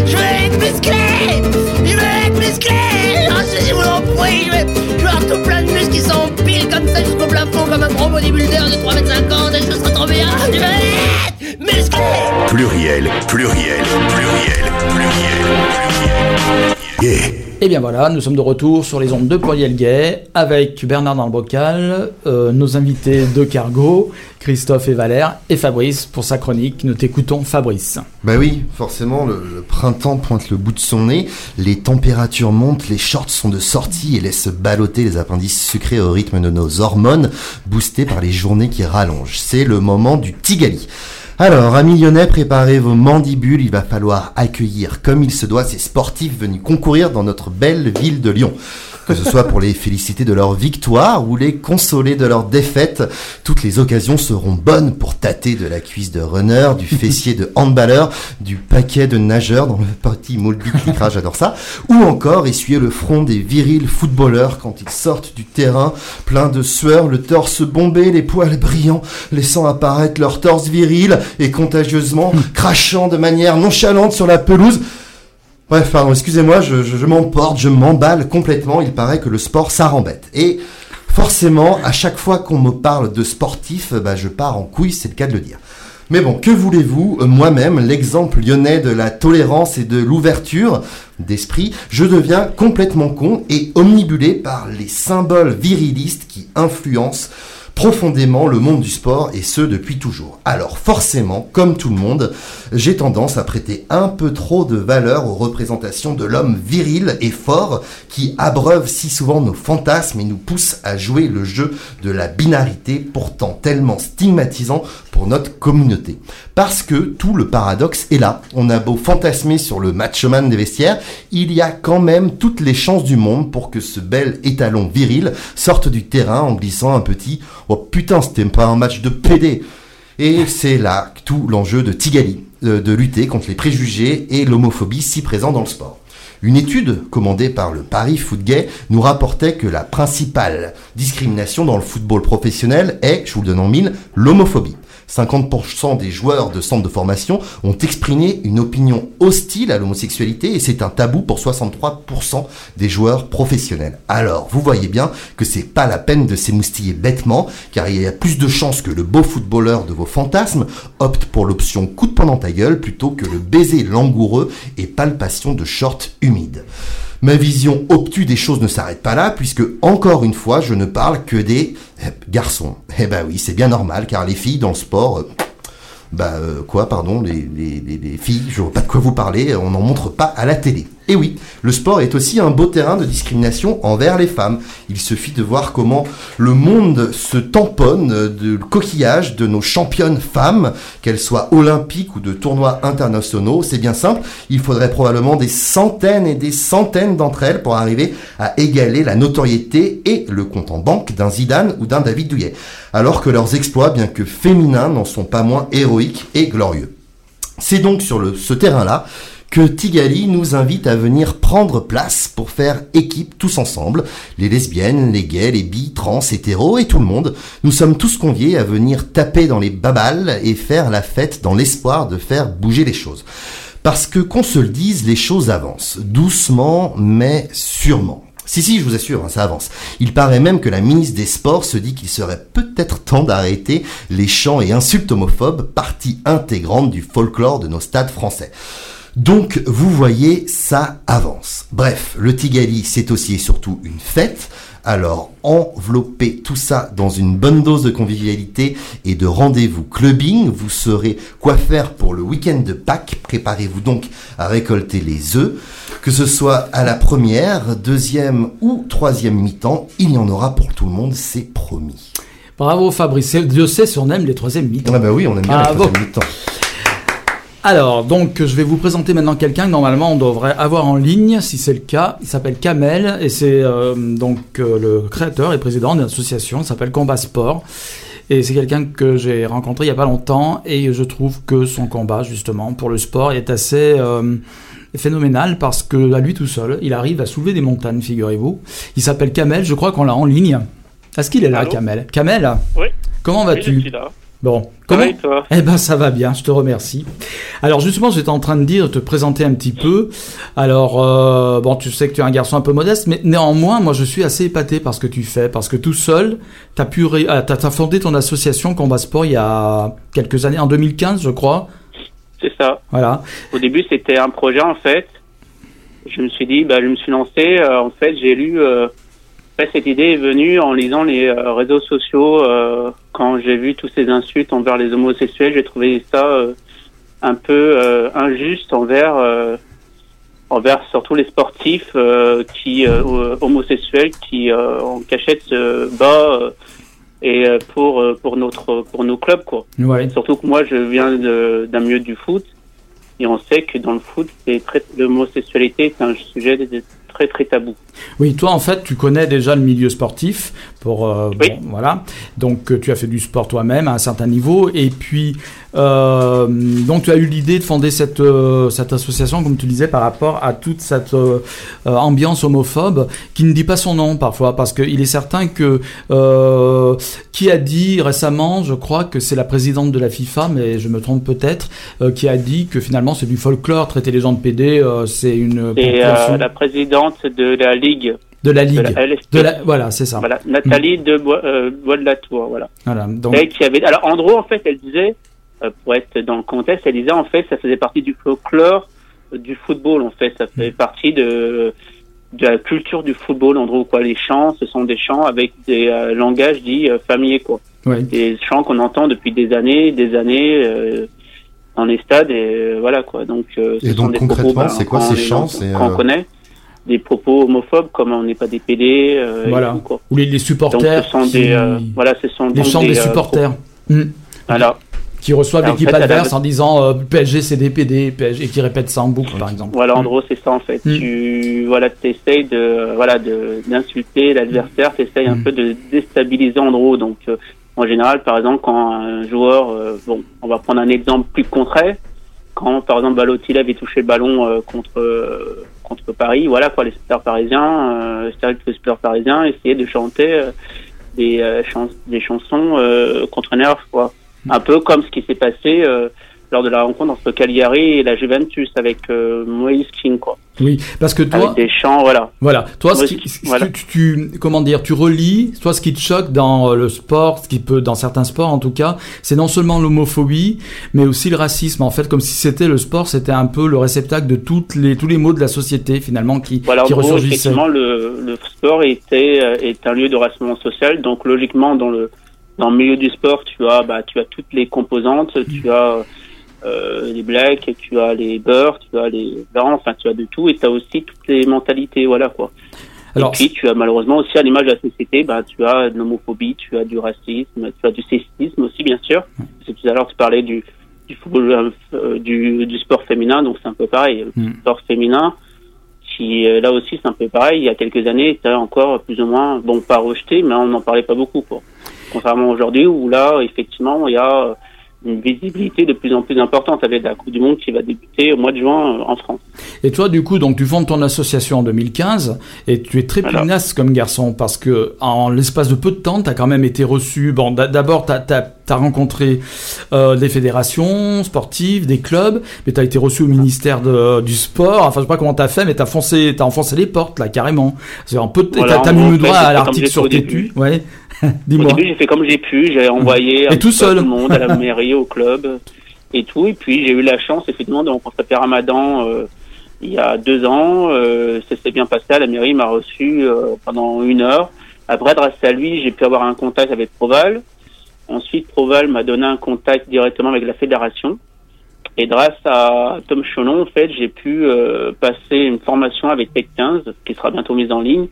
Je veux être musclé. Je veux être musclé. Ah, prie, je vais, vais avoir tout plein de muscles qui s'empilent comme ça jusqu'au plafond comme un gros bodybuilder de 3m50 et je serai trop bien. Je veux être musclé. Pluriel, pluriel, pluriel, pluriel, pluriel. Yeah. Et bien voilà, nous sommes de retour sur les ondes de Pluriel Gay avec Bernard dans le bocal, euh, nos invités de Cargo, Christophe et Valère, et Fabrice pour sa chronique. Nous t'écoutons, Fabrice. Bah oui, forcément, le, printemps pointe le bout de son nez, les températures montent, les shorts sont de sortie et laissent ballotter les appendices sucrés au rythme de nos hormones, boostés par les journées qui rallongent. C'est le moment du Tigali. Alors, amis lyonnais, préparez vos mandibules, il va falloir accueillir comme il se doit ces sportifs venus concourir dans notre belle ville de Lyon. Que ce soit pour les féliciter de leur victoire ou les consoler de leur défaite, toutes les occasions seront bonnes pour tâter de la cuisse de runner, du fessier de handballeur, du paquet de nageurs dans le petit moldy cliquera, j'adore ça, ou encore essuyer le front des virils footballeurs quand ils sortent du terrain, plein de sueur, le torse bombé, les poils brillants, laissant apparaître leur torse viril et contagieusement crachant de manière nonchalante sur la pelouse. Bref, pardon, excusez-moi, je, je, je m'emporte, je m'emballe complètement. Il paraît que le sport, ça rembête. Et forcément, à chaque fois qu'on me parle de sportif, bah, je pars en couille, c'est le cas de le dire. Mais bon, que voulez-vous Euh, Moi-même, l'exemple lyonnais de la tolérance et de l'ouverture d'esprit, je deviens complètement con et omnibulé par les symboles virilistes qui influencent profondément le monde du sport et ce depuis toujours. Alors forcément, comme tout le monde, j'ai tendance à prêter un peu trop de valeur aux représentations de l'homme viril et fort qui abreuve si souvent nos fantasmes et nous pousse à jouer le jeu de la binarité pourtant tellement stigmatisant pour notre communauté. Parce que tout le paradoxe est là. On a beau fantasmer sur le matchman des vestiaires, il y a quand même toutes les chances du monde pour que ce bel étalon viril sorte du terrain en glissant un petit Oh putain, c'était pas un match de PD. Et c'est là tout l'enjeu de Tigali, euh, de lutter contre les préjugés et l'homophobie si présents dans le sport. Une étude commandée par le Paris Foot Gay nous rapportait que la principale discrimination dans le football professionnel est, je vous le donne en mille, l'homophobie. 50% des joueurs de centres de formation ont exprimé une opinion hostile à l'homosexualité et c'est un tabou pour 63% des joueurs professionnels. Alors, vous voyez bien que c'est pas la peine de s'émoustiller bêtement car il y a plus de chances que le beau footballeur de vos fantasmes opte pour l'option coup de poing dans ta gueule plutôt que le baiser langoureux et palpation de shorts humides. Ma vision obtue des choses ne s'arrête pas là, puisque encore une fois, je ne parle que des eh, garçons. Eh ben oui, c'est bien normal, car les filles dans le sport, euh, bah euh, quoi, pardon, les, les, les, les filles, je vois pas de quoi vous parlez, on n'en montre pas à la télé. Et oui, le sport est aussi un beau terrain de discrimination envers les femmes. Il suffit de voir comment le monde se tamponne de coquillage de nos championnes femmes, qu'elles soient olympiques ou de tournois internationaux. C'est bien simple, il faudrait probablement des centaines et des centaines d'entre elles pour arriver à égaler la notoriété et le compte en banque d'un Zidane ou d'un David Douillet. Alors que leurs exploits, bien que féminins, n'en sont pas moins héroïques et glorieux. C'est donc sur ce terrain-là que Tigali nous invite à venir prendre place pour faire équipe tous ensemble, les lesbiennes, les gays, les bi, trans, hétéros et tout le monde. Nous sommes tous conviés à venir taper dans les babales et faire la fête dans l'espoir de faire bouger les choses. Parce que qu'on se le dise, les choses avancent, doucement mais sûrement. Si, si, je vous assure, hein, ça avance. Il paraît même que la ministre des Sports se dit qu'il serait peut-être temps d'arrêter les chants et insultes homophobes, partie intégrante du folklore de nos stades français. Donc, vous voyez, ça avance. Bref, le Tigali, c'est aussi et surtout une fête. Alors, enveloppez tout ça dans une bonne dose de convivialité et de rendez-vous clubbing. Vous saurez quoi faire pour le week-end de Pâques. Préparez-vous donc à récolter les œufs. Que ce soit à la première, deuxième ou troisième mi-temps, il y en aura pour tout le monde, c'est promis. Bravo Fabrice. Dieu sait si on aime les troisièmes mi-temps. Ah bah oui, on aime bien Bravo. les troisième mi-temps. Alors, donc, je vais vous présenter maintenant quelqu'un que normalement on devrait avoir en ligne, si c'est le cas. Il s'appelle Kamel et c'est euh, donc euh, le créateur et président d'une association qui s'appelle Combat Sport. Et c'est quelqu'un que j'ai rencontré il y a pas longtemps et je trouve que son combat justement pour le sport est assez euh, phénoménal parce que à lui tout seul, il arrive à soulever des montagnes, figurez-vous. Il s'appelle Kamel, je crois qu'on l'a en ligne. Est-ce qu'il est là, Allô Kamel? Kamel? Oui. Comment Oui, vas-tu? Bon, comment toi? Eh ben ça va bien, je te remercie. Alors justement, j'étais en train de dire, te présenter un petit peu. Alors euh, bon, tu sais que tu es un garçon un peu modeste, mais néanmoins, moi je suis assez épaté par ce que tu fais, parce que tout seul, t'as pu, ré- ah, t'as, t'as fondé ton association Combat Sport il y a quelques années, en 2015, je crois. C'est ça. Voilà. Au début, c'était un projet en fait. Je me suis dit, bah, je me suis lancé. euh, en fait, j'ai lu. Euh, cette idée est venue en lisant les euh, réseaux sociaux. euh, quand j'ai vu tous ces insultes envers les homosexuels, j'ai trouvé ça euh, un peu injuste envers envers surtout les sportifs euh, qui euh, homosexuels qui euh, en cachette se bat euh, et pour pour notre pour nos clubs quoi. Ouais. Surtout que moi, je viens d'un milieu du foot et on sait que dans le foot, c'est l'homosexualité, c'est un sujet de- de- très très tabou. Oui, toi en fait, tu connais déjà le milieu sportif pour euh, Oui. bon, voilà. Donc euh, tu as fait du sport toi-même à un certain niveau et puis euh, donc tu as eu l'idée de fonder cette euh, cette association comme tu disais par rapport à toute cette euh, ambiance homophobe qui ne dit pas son nom parfois parce qu'il est certain que qui a dit récemment, je crois que c'est la présidente de la FIFA mais je me trompe peut-être qui a dit que finalement c'est du folklore traiter les gens de PD c'est une Et la présidente de la ligue, de la de ligue. la De la, voilà, c'est ça. voilà, Nathalie de Bois, euh, Bois de la Tour, voilà. Voilà, donc, Elle qui avait, alors en gros, en fait, elle disait, pour être dans le contexte, elle disait en fait, ça faisait partie du folklore euh, du football, en fait, ça fait partie de de la culture du football, en gros, quoi. Les chants, ce sont des chants avec des euh, langages dits euh, familiers, quoi. ouais. des chants qu'on entend depuis des années, des années euh, dans les stades et euh, voilà quoi. Donc, euh, ce Et sont donc, des concrètement, ben, c'est quoi ces chants gens- C'est, Quand euh, on connaît des propos homophobes comme on n'est pas des PD. euh, Voilà. Ou les, les Donc, supporters. ce sont qui- des euh, voilà, ce sont les donc chants des, euh, supporters. Hmm. Voilà. Qui reçoivent l'équipe adverse a- en disant euh, PSG c'est des PD, PSG, et qui répètent ça en boucle par exemple. Voilà, en gros, c'est ça en fait. Mm. Tu voilà, essayes de voilà de d'insulter l'adversaire, tu essayes un Mm. peu de déstabiliser en gros. Donc, euh, en général, par exemple, quand un joueur, euh, bon, on va prendre un exemple plus concret, quand par exemple Balotti avait touché le ballon euh, contre euh, contre Paris, voilà quoi, les supporters parisiens, euh, c'est vrai que les supporters parisiens essayaient de chanter euh, des euh, chans- des chansons euh, contre Nerf, quoi. Un peu comme ce qui s'est passé. euh, lors de la rencontre entre Cagliari et la Juventus avec euh, Moïse King quoi Oui, parce que toi, avec des chants voilà voilà, toi, ce qui, ce voilà. que tu, tu- comment dire, tu relis, toi, ce qui te choque dans euh, le sport, ce qui peut, dans certains sports en tout cas, c'est non seulement l'homophobie, mais aussi le racisme. En fait, comme si c'était le sport, c'était un peu le réceptacle de toutes les, tous les maux de la société finalement qui, voilà qui gros effectivement le, le sport était euh, est un lieu de rassemblement social donc logiquement dans le dans le milieu du sport tu as bah tu as toutes les composantes tu as euh, les blacks tu as les beurs tu as les blancs enfin tu as de tout et tu as aussi toutes les mentalités voilà quoi Alors, et puis tu as malheureusement aussi à l'image de la société, bah, tu as de l'homophobie, tu as du racisme, tu as du sexisme aussi bien sûr. Parce que tout à l'heure tu parlais du, du football, euh, du, du sport féminin, donc c'est un peu pareil. Le Mm. sport féminin, qui euh, là aussi c'est un peu pareil. Il y a quelques années, était encore plus ou moins, bon pas rejeté, mais on n'en parlait pas beaucoup. Quoi. Contrairement aujourd'hui où là effectivement il y a euh, une visibilité de plus en plus importante avec la Coupe du Monde qui va débuter au mois de juin euh, en France. Et toi, du coup, donc tu fondes ton association en 2015 et tu es très Voilà. pugnace comme garçon parce que en l'espace de peu de temps, tu as quand même été reçu. Bon, d'a- d'abord, tu as, rencontré euh, des fédérations sportives, des clubs, mais tu as été reçu au ministère de- du sport. Enfin, je sais pas comment tu as fait, mais tu as foncé, t'as enfoncé les portes là carrément. C'est un peu, Voilà, t'as- t'as en mis le j'ai à l'article sur fait au tes début. tu. Ouais. Au début, j'ai fait comme j'ai pu. J'ai envoyé un tout seul. tout le monde, à la mairie, au club. et tout. Et puis j'ai eu la chance effectivement de rencontrer Père Ramadan euh, il y a deux ans. Euh, ça s'est bien passé. La mairie m'a reçu euh, pendant une heure. Après, grâce à lui, j'ai pu avoir un contact avec Proval. Ensuite, Proval m'a donné un contact directement avec la fédération. Et grâce à Tom Cholon, en fait, j'ai pu euh, passer une formation avec Tech 15, qui sera bientôt mise en ligne,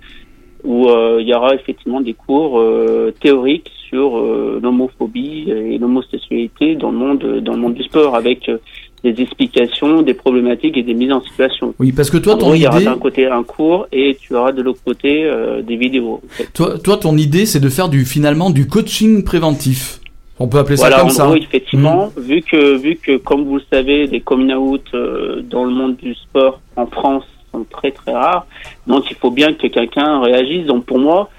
où euh, il y aura effectivement des cours euh, théoriques sur euh, l'homophobie et l'homosexualité dans le monde dans le monde du sport, avec euh, des explications, des problématiques et des mises en situation. Oui, parce que toi, En ton gros, il y aura idée, d'un côté un cours et tu auras de l'autre côté euh, des vidéos. en fait. toi, toi, ton idée, c'est de faire du finalement du coaching préventif. On peut appeler Voilà, ça comme en ça. gros, effectivement, vu que vu que comme vous le savez, les coming out euh, dans le monde du sport en France très très rares, donc il faut bien que quelqu'un réagisse. Donc pour moi,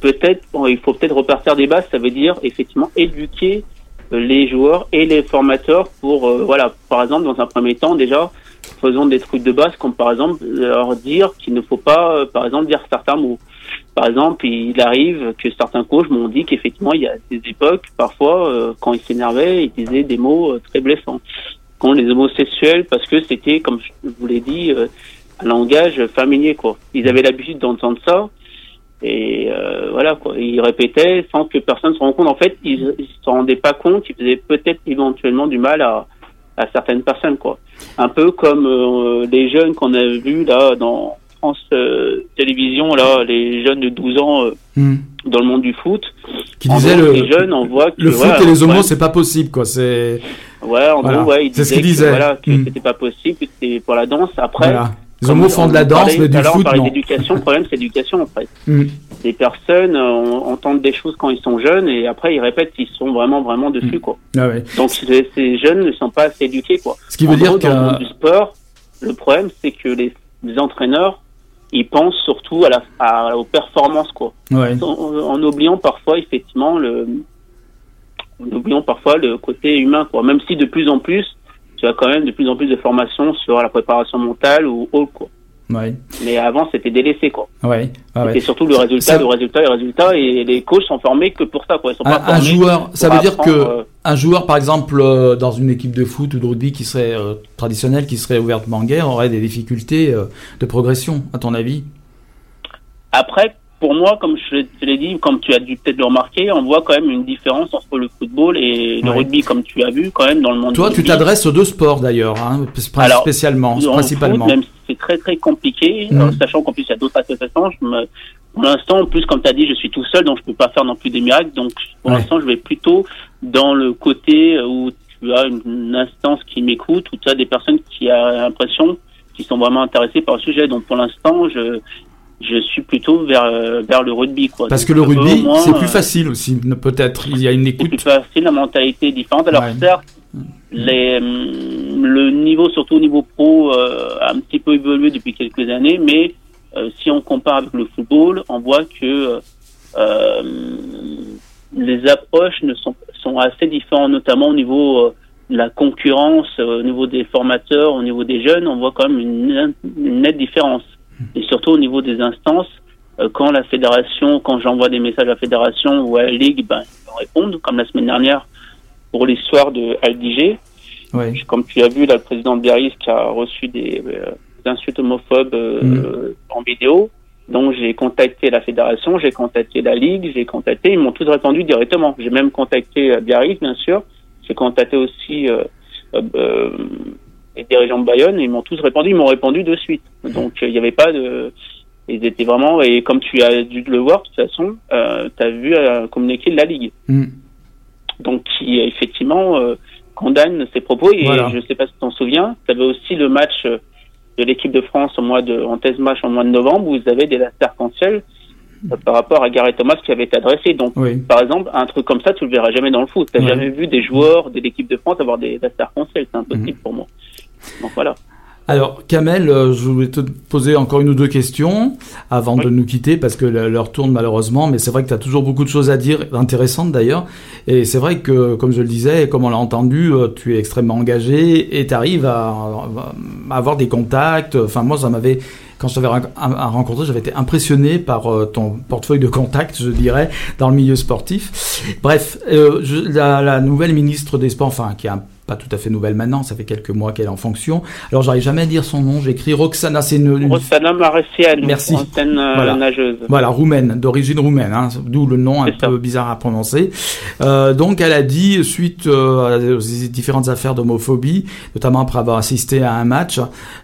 peut-être il faut peut-être repartir des bases. Ça veut dire effectivement éduquer euh, les joueurs et les formateurs pour euh, voilà, par exemple, dans un premier temps déjà, faisons des trucs de base comme par exemple leur dire qu'il ne faut pas, euh, par exemple, dire certains mots. Par exemple, il arrive que certains coachs m'ont dit qu'effectivement, il y a des époques, parfois, quand ils s'énervaient, ils disaient des mots très blessants. Quand les homosexuels, parce que c'était, comme je vous l'ai dit, un langage familier, quoi. Ils avaient l'habitude d'entendre ça, et euh, voilà, quoi. Ils répétaient sans que personne se rende compte. En fait, ils ils se rendaient pas compte, ils faisaient peut-être éventuellement du mal à, à certaines personnes, quoi. Un peu comme euh, les jeunes qu'on a vus, là, dans France euh, Télévisions, là, les jeunes de 12 ans euh, Hmm. dans le monde du foot. Qui gros, le, les jeunes, on voit que le foot et les homos, ouais, c'est pas possible, quoi. C'est ouais, en Voilà. gros, ouais, ils C'est ce disaient qu'ils disaient. que, voilà, que Mm. c'était pas possible, que c'était pour la danse. Après, voilà. Les homos font on de la danse, parlait mais du à l'heure, on foot, parlait d'éducation. Le problème, c'est l'éducation, en fait. Hmm. Les personnes euh, entendent des choses quand ils sont jeunes et après ils répètent qu'ils sont vraiment vraiment dessus, Mm. quoi. Ah ouais. Donc ces, ces jeunes ne sont pas assez éduqués, quoi. Ce qui veut En dire gros, dans le monde que du sport, le problème, c'est que les, les entraîneurs, ils pensent surtout à la, à, aux performances, quoi. ouais. En, en oubliant parfois, effectivement, le, en oubliant parfois le côté humain, quoi. Même si de plus en plus, tu as quand même de plus en plus de formations sur la préparation mentale ou autre, quoi. Ouais. Mais avant, c'était délaissé, quoi. Ouais. Ah ouais. C'était surtout le résultat, Ça- le résultat, le résultat, et les coachs sont formés que pour ça, quoi. Ils sont pas Un, joueur, ça veut dire que euh, un joueur, par exemple, euh, dans une équipe de foot ou de rugby qui serait euh, traditionnelle, qui serait ouvertement gay, aurait des difficultés de progression, à ton avis? Après, pour moi, comme je te l'ai dit, comme tu as dû peut-être le remarquer, on voit quand même une différence entre le football et le Ouais. rugby, comme tu as vu quand même dans le monde Toi, tu t'adresses aux deux sports d'ailleurs, hein, Alors, spécialement, principalement. foot, même si c'est très très compliqué, Mhm. euh, sachant qu'en plus il y a d'autres associations, je me... pour l'instant, en plus, comme tu as dit, je suis tout seul, donc je peux pas faire non plus des miracles. Donc pour Ouais. l'instant, je vais plutôt dans le côté où tu as une instance qui m'écoute, où tu as des personnes qui ont l'impression qui sont vraiment intéressées par le sujet. Donc pour l'instant, je je suis plutôt vers euh, vers le rugby quoi. Parce Donc, que le rugby, moins, c'est plus euh, facile aussi, peut-être. Il y a une c'est plus écoute. facile, la mentalité est différente. Alors Ouais. certes, les, hum, le niveau, surtout au niveau pro, euh, a un petit peu évolué depuis quelques années, mais euh, si on compare avec le football, on voit que euh, les approches ne sont, sont assez différentes, notamment au niveau de la concurrence, au niveau des formateurs, au niveau des jeunes, on voit quand même une, une nette différence. Et surtout au niveau des instances, euh, quand la fédération, quand j'envoie des messages à la fédération ou à la ligue, ben, ils me répondent, comme la semaine dernière pour l'histoire de Aldiger. Ouais. Comme tu as vu, là, le président de Biarritz qui a reçu des, euh, des insultes homophobes euh, Mhm. en vidéo. Donc j'ai contacté la fédération, j'ai contacté la ligue, j'ai contacté, ils m'ont tous répondu directement. J'ai même contacté euh, Biarritz, bien sûr. J'ai contacté aussi euh, euh, euh, les dirigeants de Bayonne, et ils m'ont tous répondu, ils m'ont répondu de suite. Donc euh, il n'y avait pas de... Ils étaient vraiment... Et comme tu as dû le voir, de toute façon, euh, tu as vu un communiqué de la ligue. Mm. Donc qui effectivement euh, condamne ces propos. Et Voilà. je ne sais pas si tu t'en souviens, tu avais aussi le match euh, de l'équipe de France au mois de, en test match au mois de novembre où vous avez des arc-en-ciel euh, par rapport à Gareth Thomas qui avait été adressé. Donc, Oui. par exemple, un truc comme ça, tu le verras jamais dans le foot. Tu Ouais. jamais vu des joueurs de l'équipe de France avoir des arc-en-ciel. C'est impossible Mhm. pour moi. Donc voilà. Alors, Kamel, euh, je voulais te poser encore une ou deux questions avant de nous quitter parce que l'heure tourne malheureusement, mais c'est vrai que tu as toujours beaucoup de choses à dire, intéressantes d'ailleurs. Et c'est vrai que, comme je le disais, comme on l'a entendu, euh, tu es extrêmement engagé et tu arrives à, à avoir des contacts. Enfin, moi, ça m'avait, quand je t'avais rencontré, j'avais été impressionné par euh, ton portefeuille de contacts, je dirais, dans le milieu sportif. Bref, euh, je- la, la nouvelle ministre des Sports, enfin, qui est un pas tout à fait nouvelle maintenant, ça fait quelques mois qu'elle est en fonction. Alors j'arrive jamais à dire son nom, j'écris Roxana, c'est une... Roxana Maressian, Merci. ancienne euh, Voilà. nageuse. Voilà, roumaine, d'origine roumaine, hein, d'où le nom un ça. peu bizarre à prononcer. Euh, donc elle a dit, suite euh, aux différentes affaires d'homophobie, notamment après avoir assisté à un match,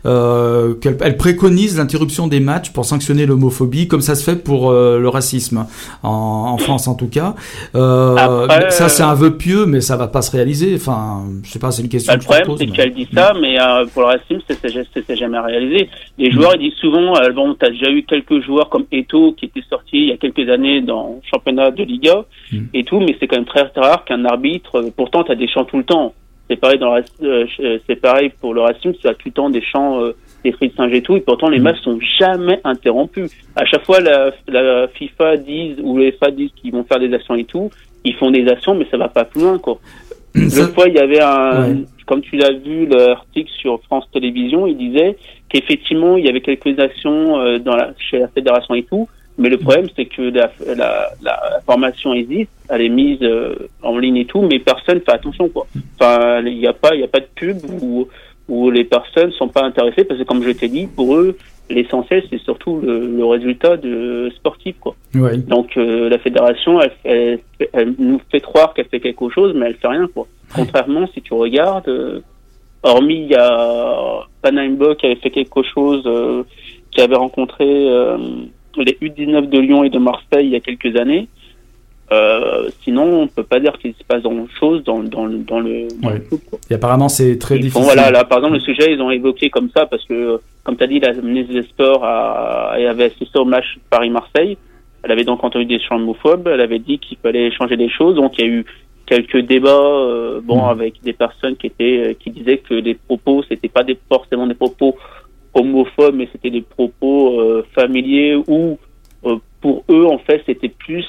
euh, qu'elle elle préconise l'interruption des matchs pour sanctionner l'homophobie, comme ça se fait pour euh, le racisme, en, en France en tout cas. Euh, Après, ça c'est euh, un vœu pieux, mais ça va pas se réaliser. Enfin, je sais pas, c'est une question Bah, le que problème, c'est mais- qu'elle dit ça, mais euh, pour le racisme, c'est jamais réalisé. Les joueurs, ils disent souvent, euh, bon, t'as déjà eu quelques joueurs comme Eto qui était sorti il y a quelques années dans le championnat de Liga Mm. et tout, mais c'est quand même très rare qu'un arbitre. euh, Pourtant, t'as des chants tout le temps. C'est pareil dans euh, c'est pareil pour le racisme, tu as tout le temps des chants, des cris de singe et tout, et pourtant les Mm. matchs sont jamais interrompus. À chaque fois, la, la FIFA disent ou les FA disent qu'ils vont faire des actions et tout, ils font des actions, mais ça va pas plus loin, quoi. L'autre fois, il y avait un, Ouais. comme tu l'as vu, l'article sur France Télévisions, il disait qu'effectivement, il y avait quelques actions euh, dans la, chez la fédération et tout, mais le problème, c'est que la, la, la formation existe, elle est mise euh, en ligne et tout, mais personne fait attention, quoi. Enfin, il n'y a pas, il y a pas de pub où, où les personnes sont pas intéressées, parce que comme je t'ai dit, pour eux, l'essentiel, c'est surtout le, le résultat de sportif, quoi. Ouais. Donc euh, la fédération, elle, elle, elle nous fait croire qu'elle fait quelque chose, mais elle fait rien quoi. Contrairement, si tu regardes, euh, hormis il y a Panayimbo qui avait fait quelque chose, euh, qui avait rencontré euh, les U19 de Lyon et de Marseille il y a quelques années. Euh, sinon, on peut pas dire qu'il se passe grand chose dans, dans, le- dans le, dans Ouais. le quoi. Et apparemment c'est très Ils difficile. font, voilà, là, par exemple, le sujet, ils ont évoqué comme ça parce que, comme tu as dit, la ministre des Sports a, avait assisté au match Paris-Marseille. Elle avait donc entendu des chants homophobes. Elle avait dit qu'il fallait changer des choses. Donc, il y a eu quelques débats, euh, bon, Mhm. avec des personnes qui étaient, euh, qui disaient que les propos, c'était pas des, forcément des propos homophobes, mais c'était des propos euh, familiers ou, euh, pour eux, en fait, c'était plus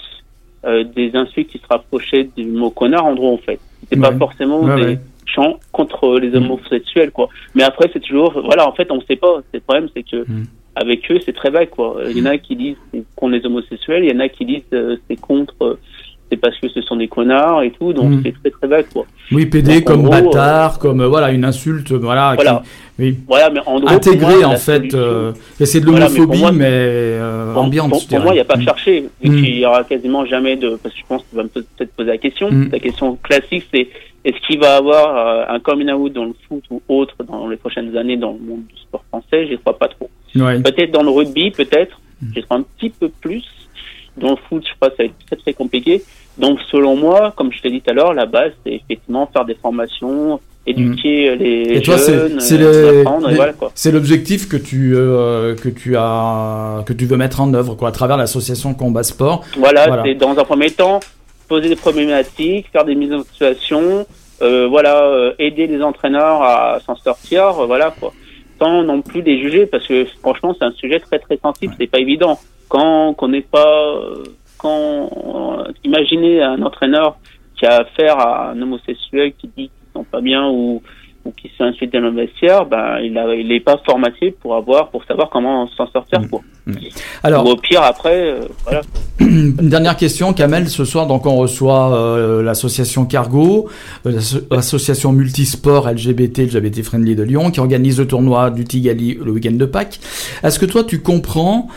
euh, des insultes qui se rapprochaient du mot connard, en gros, en fait. C'était pas Ouais. forcément Ouais, des, ouais. chants contre les homosexuels quoi. Mais après c'est toujours voilà en fait on sait pas. Le problème c'est que Mm. avec eux c'est très vague quoi. Il y en a qui disent contre les homosexuels, il y en a qui disent euh, c'est contre euh, c'est parce que ce sont des connards et tout donc Mm. c'est très très vague quoi. Oui, PD Donc, comme gros, bâtard, comme euh, voilà une insulte, voilà. Voilà. qui- oui. Voilà mais en gros Intégré moi, en fait, euh, et c'est de Voilà, mais l'homophobie, mais, euh, Pour, ambiante. pour- moi, il n'y a pas à Mm. chercher, vu Mm. qu'il y aura quasiment jamais de. Parce que je pense que tu vas peut-être poser la question. La question classique, c'est est-ce qu'il va avoir euh, un coming out dans le foot ou autre dans les prochaines années dans le monde du sport français? Je ne crois pas trop. Ouais. Peut-être dans le rugby, peut-être. Je crois un petit peu plus. Dans le foot, je crois que ça va être très très compliqué. Donc, selon moi, comme je t'ai dit tout à l'heure, la base, c'est effectivement faire des formations, éduquer les Mm. Et toi, jeunes, c'est euh, les- les- voilà c'est l'objectif que tu euh, que tu as que tu veux mettre en œuvre quoi à travers l'association Combat Sport. Voilà, Voilà. c'est dans un premier temps poser des problématiques, faire des mises en situation, euh, voilà, aider les entraîneurs à s'en sortir, voilà quoi. Sans non plus les juger parce que franchement c'est un sujet très très sensible, c'est pas évident. Quand qu'on n'est pas, quand imaginez un entraîneur qui a affaire à un homosexuel qui dit qu'ils sont pas bien ou ou qui se insulte dans le vestiaire, ben il a, il est pas formaté pour avoir pour savoir comment s'en sortir quoi. Alors, Ou au pire après, euh, voilà. Une dernière question, Kamel. Ce soir, donc, on reçoit euh, l'association Cargo, euh, l'asso- l'association multisport LGBT, LGBT Friendly de Lyon, qui organise le tournoi du Tigali le week-end de Pâques. Est-ce que toi, tu comprends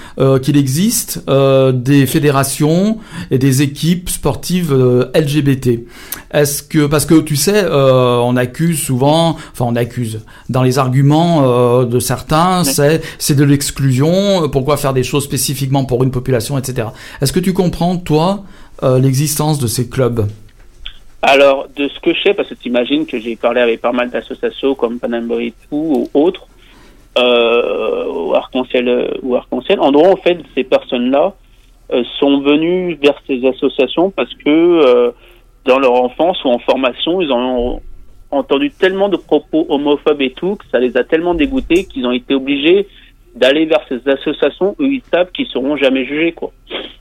qu'il existe des fédérations et des équipes sportives LGBT Est-ce que parce que tu sais, on accuse souvent, enfin, on accuse dans les arguments euh, de certains, c'est c'est de l'exclusion. Pourquoi faire des choses spécifiquement pour une population, etc. Est-ce que tu comprends, toi, euh, l'existence de ces clubs? Alors, de ce que je sais, parce que tu imagines que j'ai parlé avec pas mal d'associations comme Panama et tout, ou autres, euh, ou Arc-en-Ciel, euh, ou Arc-en-Ciel, en gros, en fait, ces personnes-là euh, sont venues vers ces associations parce que euh, dans leur enfance ou en formation, ils ont entendu tellement de propos homophobes et tout, que ça les a tellement dégoûtés qu'ils ont été obligés d'aller vers ces associations où ils savent qu'ils seront jamais jugés, quoi.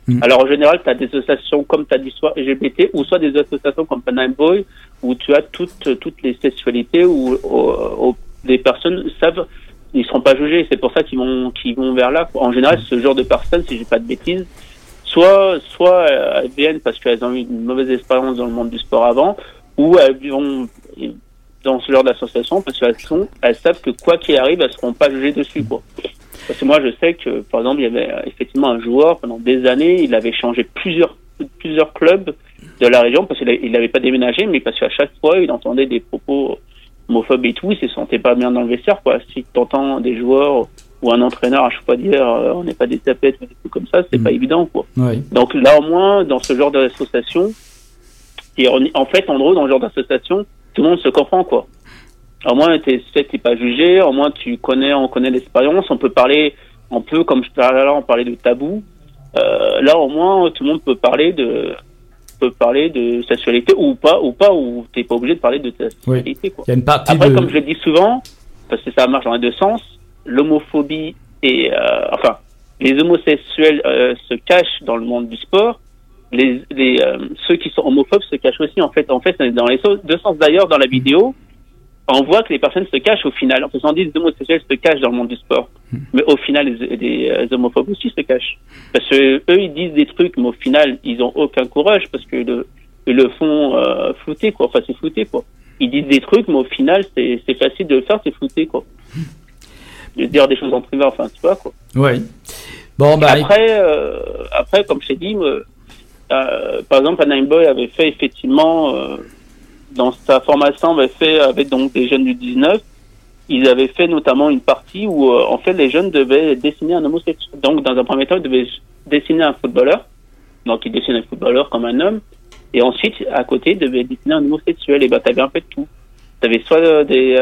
Mm. Alors en général, tu as des associations comme tu as dit soit LGBT ou soit des associations comme Panam Boy où tu as toutes toutes les sexualités où, où- où les personnes savent ils seront pas jugés. C'est pour ça qu'ils vont qu'ils vont vers là. quoi. En général, ce genre de personnes, si j'ai pas de bêtises, soit soit euh, elles viennent parce qu'elles ont eu une mauvaise expérience dans le monde du sport avant, ou elles vont dans ce genre d'association parce qu'elles sont, elles savent que quoi qu'il arrive, elles seront pas jugées dessus, quoi. Parce que moi, je sais que, par exemple, il y avait euh, effectivement un joueur pendant des années, il avait changé plusieurs, plusieurs clubs de la région parce qu'il n'avait pas déménagé, mais parce qu'à chaque fois, il entendait des propos homophobes et tout, il se sentait pas bien dans le vestiaire, quoi. Si tu entends des joueurs ou un entraîneur à chaque fois dire euh, on n'est pas des tapettes, ou des trucs comme ça, c'est Mhm. pas évident, quoi. Oui. Donc là, au moins, dans ce genre d'association, et on- en fait, en gros, dans ce genre d'association, tout le monde se comprend, quoi. Au moins, t'es t'es pas jugé. Au moins, tu connais, on connaît l'expérience. On peut parler, on peut, comme je parlais là, on parlait de tabou. Euh, là, au moins, tout le monde peut parler de, peut parler de sexualité ou pas, ou pas, ou t'es pas obligé de parler de ta sexualité, quoi. Il y a une partie Après, de... comme je le dis souvent, parce que ça marche dans les deux sens, l'homophobie et euh, enfin les homosexuels euh, se cachent dans le monde du sport. Les, les euh, ceux qui sont homophobes se cachent aussi. En fait, en fait, dans les deux sens d'ailleurs dans la vidéo, on voit que les personnes se cachent au final. En dit les homosexuels se cachent dans le monde du sport, mais au final, les, les, euh, homophobes aussi se cachent parce que eux ils disent des trucs, mais au final, ils ont aucun courage parce que le, ils le font euh, flouter quoi. Enfin, c'est flouter quoi ils disent des trucs, mais au final, c'est c'est facile de le faire, c'est flouté, quoi. De dire des choses en privé, enfin, tu vois, quoi. Oui. Bon, bah, Après, euh, après, comme je t'ai dit, euh, euh, par exemple, Boy avait fait effectivement, euh, dans sa formation, avait fait avec donc des jeunes du 19, ils avaient fait notamment une partie où, euh, en fait, les jeunes devaient dessiner un homosexuel. Donc, dans un premier temps, ils devaient dessiner un footballeur. Donc, ils dessinaient un footballeur comme un homme. Et ensuite, à côté, ils devaient dessiner un homosexuel. Et ben, t'avais un peu de tout. T'avais soit des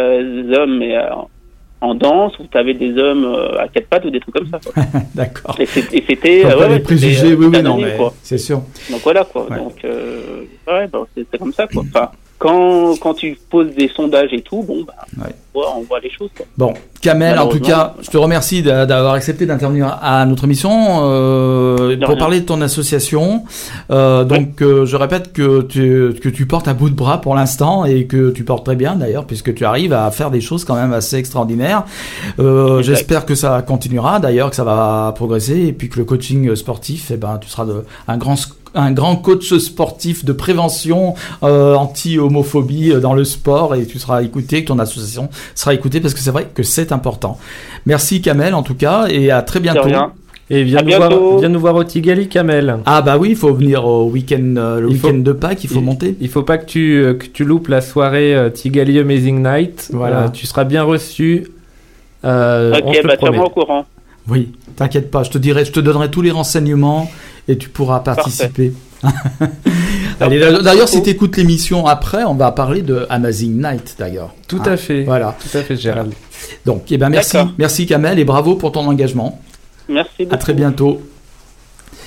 hommes mais, en danse, ou t'avais des hommes euh, à quatre pattes, ou des trucs comme ça, d'accord. Et c'était... Euh, ouais, les préjugés, euh, oui, oui, non, mais c'est sûr. Donc voilà quoi. Ouais. Donc euh, ouais, bah, c'est c'est comme ça quoi. Enfin, quand quand tu poses des sondages et tout, bon bah Ouais. on, voit, on voit les choses quoi. Bon, Kamel, en tout cas, je te remercie d'a- d'avoir accepté d'intervenir à notre émission euh, pour rien. parler de ton association. Euh, donc, euh, je répète que tu, que tu portes un bout de bras pour l'instant et que tu portes très bien d'ailleurs, puisque tu arrives à faire des choses quand même assez extraordinaires. J'espère que ça continuera d'ailleurs, que ça va progresser et puis que le coaching sportif, eh ben, tu seras de, un grand un grand coach sportif de prévention euh, anti-homophobie euh, dans le sport et tu seras écouté, que ton association sera écoutée parce que c'est vrai que c'est important. Merci Kamel en tout cas et à très bientôt. Et viens nous, voir, viens nous voir au Tigali, Kamel. Ah bah oui, il faut venir au week-end, euh, le week-end de Pâques, il faut monter. Il faut pas que tu, euh, que tu loupes la soirée euh, Tigali Amazing Night. Voilà. Euh, tu seras bien reçu. Euh, on ok, bah tiens-moi au courant. Oui, t'inquiète pas, je te dirai, je te donnerai tous les renseignements et tu pourras participer. D'ailleurs, si tu écoutes l'émission après, on va parler de Amazing Night d'ailleurs. Tout Hein, à fait. Voilà. Tout à fait, Gérald. Donc, eh ben merci, merci Kamel et bravo pour ton engagement. Merci beaucoup. À très bientôt.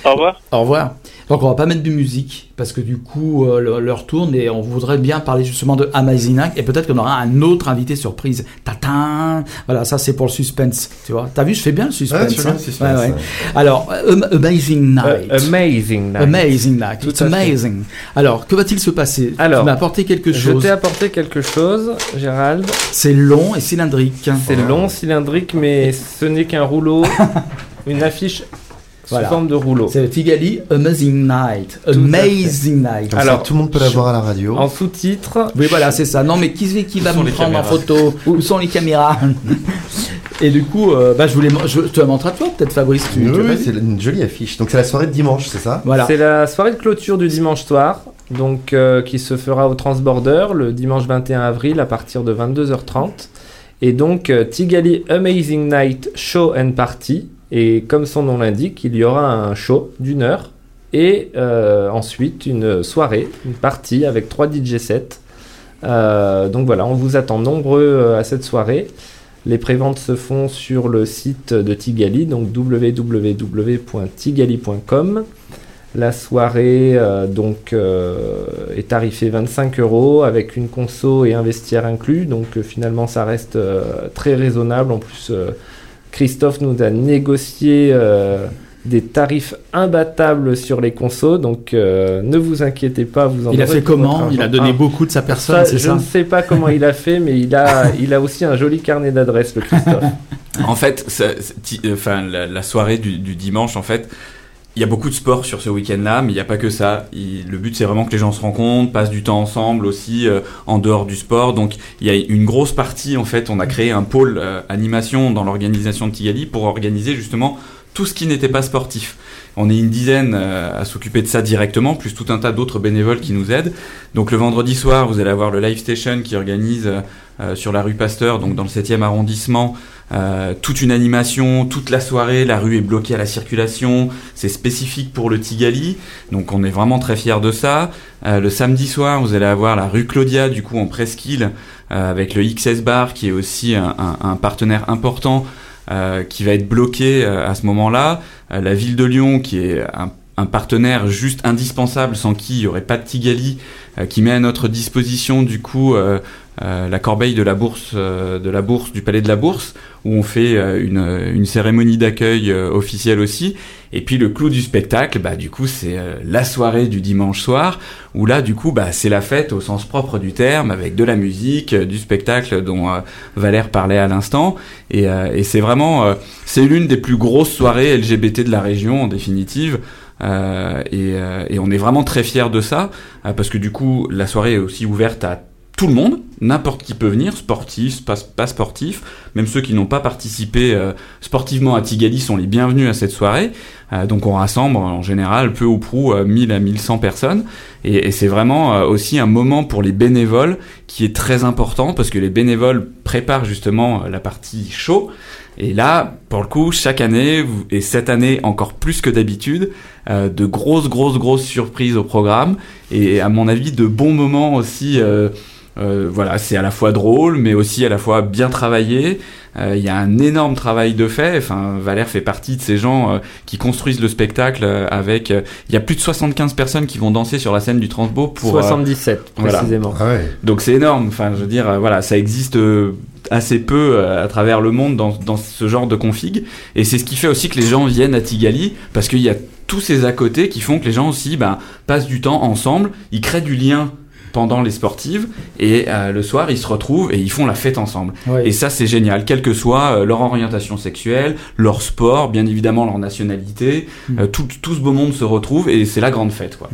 Au revoir. Au revoir. Donc on va pas mettre de musique parce que du coup euh, le- l'heure tourne et on voudrait bien parler justement de Amazing Night et peut-être qu'on aura un autre invité surprise. Tatin. Voilà, ça c'est pour le suspense, tu vois. T'as vu, je fais bien le suspense. Bien hein le suspense, Ouais, ouais. Alors, euh, Amazing Night. Euh, amazing Night. Amazing Night. Tout It's amazing. Alors, que va-t-il se passer? Alors, tu m'as apporté quelque Je chose. t'ai apporté quelque chose, Gérald. C'est long et cylindrique. C'est long, cylindrique, mais ce n'est qu'un rouleau, une affiche sous Voilà. forme de rouleau. C'est Tigali Amazing Night. fait. Amazing Night. Comme Alors, ça, tout le monde peut la voir à la radio. En sous-titre, Oui, voilà, c'est ça. Non, mais qui qui va me prendre en photo Où sont les caméras Et du coup, euh, bah, je voulais, je te la montre à toi, peut-être Fabrice. Tu, Oui, oui, c'est une jolie affiche. Donc c'est la soirée de dimanche, c'est ça? Voilà. c'est la soirée de clôture du dimanche soir, donc euh, qui se fera au Transborder le dimanche 21 avril à partir de 22h30. Et donc euh, Tigali Amazing Night Show and Party. Et comme son nom l'indique, il y aura un show d'une heure et euh, ensuite une soirée, une partie avec trois DJ sets. Euh, donc voilà, on vous attend nombreux euh, à cette soirée. Les préventes se font sur le site de Tigali, donc www.tigali.com. La soirée donc est tarifée 25 euros avec une conso et un vestiaire inclus. Donc finalement ça reste très raisonnable. En plus Christophe nous a négocié euh, des tarifs imbattables sur les consos. Donc euh, ne vous inquiétez pas, vous en Il a fait comment Il a donné Ah, beaucoup de sa personne, ça, je ça ne sais pas comment il a fait, mais il a, il a aussi un joli carnet d'adresses, le Christophe. En fait, ça- enfin, la, la soirée du, du dimanche, en fait, il y a beaucoup de sport sur ce week-end-là, mais il n'y a pas que ça. Le but, c'est vraiment que les gens se rencontrent, passent du temps ensemble aussi euh, en dehors du sport. Donc, il y a une grosse partie, en fait, on a créé un pôle euh, animation dans l'organisation de Tigali pour organiser justement tout ce qui n'était pas sportif. On est une dizaine euh, à s'occuper de ça directement, plus tout un tas d'autres bénévoles qui nous aident. Donc le vendredi soir, vous allez avoir le Live Station qui organise euh, sur la rue Pasteur, donc dans le 7e arrondissement, euh, toute une animation, toute la soirée, la rue est bloquée à la circulation, c'est spécifique pour le Tigali, donc on est vraiment très fiers de ça. Euh, le samedi soir, vous allez avoir la rue Claudia, du coup en presqu'île, euh, avec le XS Bar, qui est aussi un, un- un partenaire important, euh, qui va être bloqué euh, à ce moment-là. La ville de Lyon, qui est un, un partenaire juste indispensable, sans qui il n'y aurait pas de Tigali, euh, qui met à notre disposition du coup euh, euh, la corbeille de la bourse, euh, de la bourse du palais de la bourse, où on fait euh, une, une cérémonie d'accueil officielle aussi. Et puis le clou du spectacle, bah du coup c'est la soirée du dimanche soir, où là du coup bah c'est la fête au sens propre du terme, avec de la musique, du spectacle dont Valère parlait à l'instant. Et, et c'est vraiment, c'est l'une des plus grosses soirées LGBT de la région en définitive. Euh, et, euh, et on est vraiment très fiers de ça, euh, parce que du coup la soirée est aussi ouverte à tout le monde, n'importe qui peut venir, sportif, pas, pas sportif, même ceux qui n'ont pas participé euh, sportivement à Tigali sont les bienvenus à cette soirée. Euh, donc on rassemble en général peu ou prou euh, 1000 à 1100 personnes. Et, et c'est vraiment aussi un moment pour les bénévoles qui est très important parce que les bénévoles préparent justement la partie show et là pour le coup chaque année et cette année encore plus que d'habitude euh, de grosses grosses grosses surprises au programme et à mon avis de bons moments aussi euh, euh, voilà, c'est à la fois drôle, mais aussi à la fois bien travaillé. Euh, Il y a un énorme travail de fait. Enfin, Valère fait partie de ces gens euh, qui construisent le spectacle euh, avec. euh, Il y a plus de 75 personnes qui vont danser sur la scène du Transbo pour. euh, 77 voilà. précisément. Ah ouais. donc c'est énorme. Enfin, je veux dire, euh, voilà, ça existe euh, assez peu euh, à travers le monde dans, dans ce genre de config. Et c'est ce qui fait aussi que les gens viennent à Tigali parce qu'il y a tous ces à côté qui font que les gens aussi ben, passent du temps ensemble, ils créent du lien pendant les sportives et euh, le soir ils se retrouvent et ils font la fête ensemble. Ouais. Et ça c'est génial, quelle que soit euh, leur orientation sexuelle, leur sport, bien évidemment leur nationalité, Mm. euh, tout, tout ce beau monde se retrouve et c'est la grande fête quoi.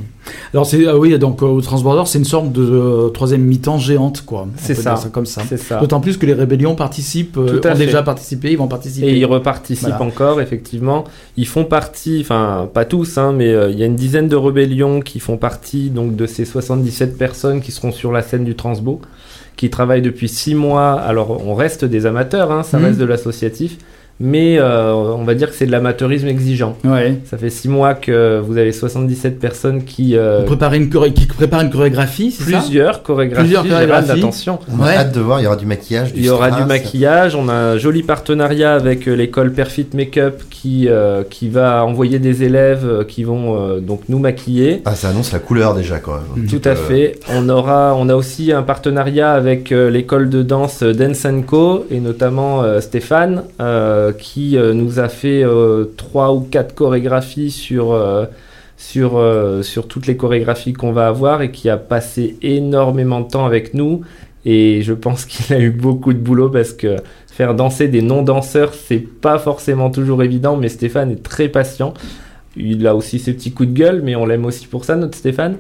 Alors c'est ah oui donc euh, au Transborder c'est une sorte de euh, troisième mi-temps géante quoi. C'est ça. dire comme ça. C'est ça. D'autant plus que les rébellions participent, euh, Tout à ont fait. déjà participé, ils vont participer. Et ils reparticipent Voilà. encore, effectivement. Ils font partie, enfin pas tous, hein, mais euh, il y a une dizaine de rébellions qui font partie donc de ces 77 personnes qui seront sur la scène du Transbo, qui travaillent depuis 6 mois. Alors on reste des amateurs, hein, ça Mhm. reste de l'associatif, mais euh, on va dire que c'est de l'amateurisme exigeant. Ouais. Ça fait 6 mois que vous avez 77 personnes qui... euh, Vous préparez une choré- qui préparent une chorégraphie, c'est ça? Plusieurs chorégraphies, Plusieurs chorégraphies. attention. On Ouais. a hâte de voir, il y aura du maquillage, du Il y aura strass. du maquillage, on a un joli partenariat avec euh, l'école Perfit Makeup qui, euh, qui va envoyer des élèves euh, qui vont euh, donc nous maquiller. Ah, ça annonce la couleur déjà, quoi. Mm. Tout à Euh, fait. On aura, on a aussi un partenariat avec euh, l'école de danse Dance Co et notamment euh, Stéphane euh, qui euh, nous a fait euh, trois ou quatre chorégraphies euh, sur toutes les chorégraphies qu'on va avoir et qui a passé énormément de temps avec nous. Et je pense qu'il a eu beaucoup de boulot parce que faire danser des non-danseurs, c'est pas forcément toujours évident, mais Stéphane est très patient. Il a aussi ses petits coups de gueule, mais on l'aime aussi pour ça, notre Stéphane.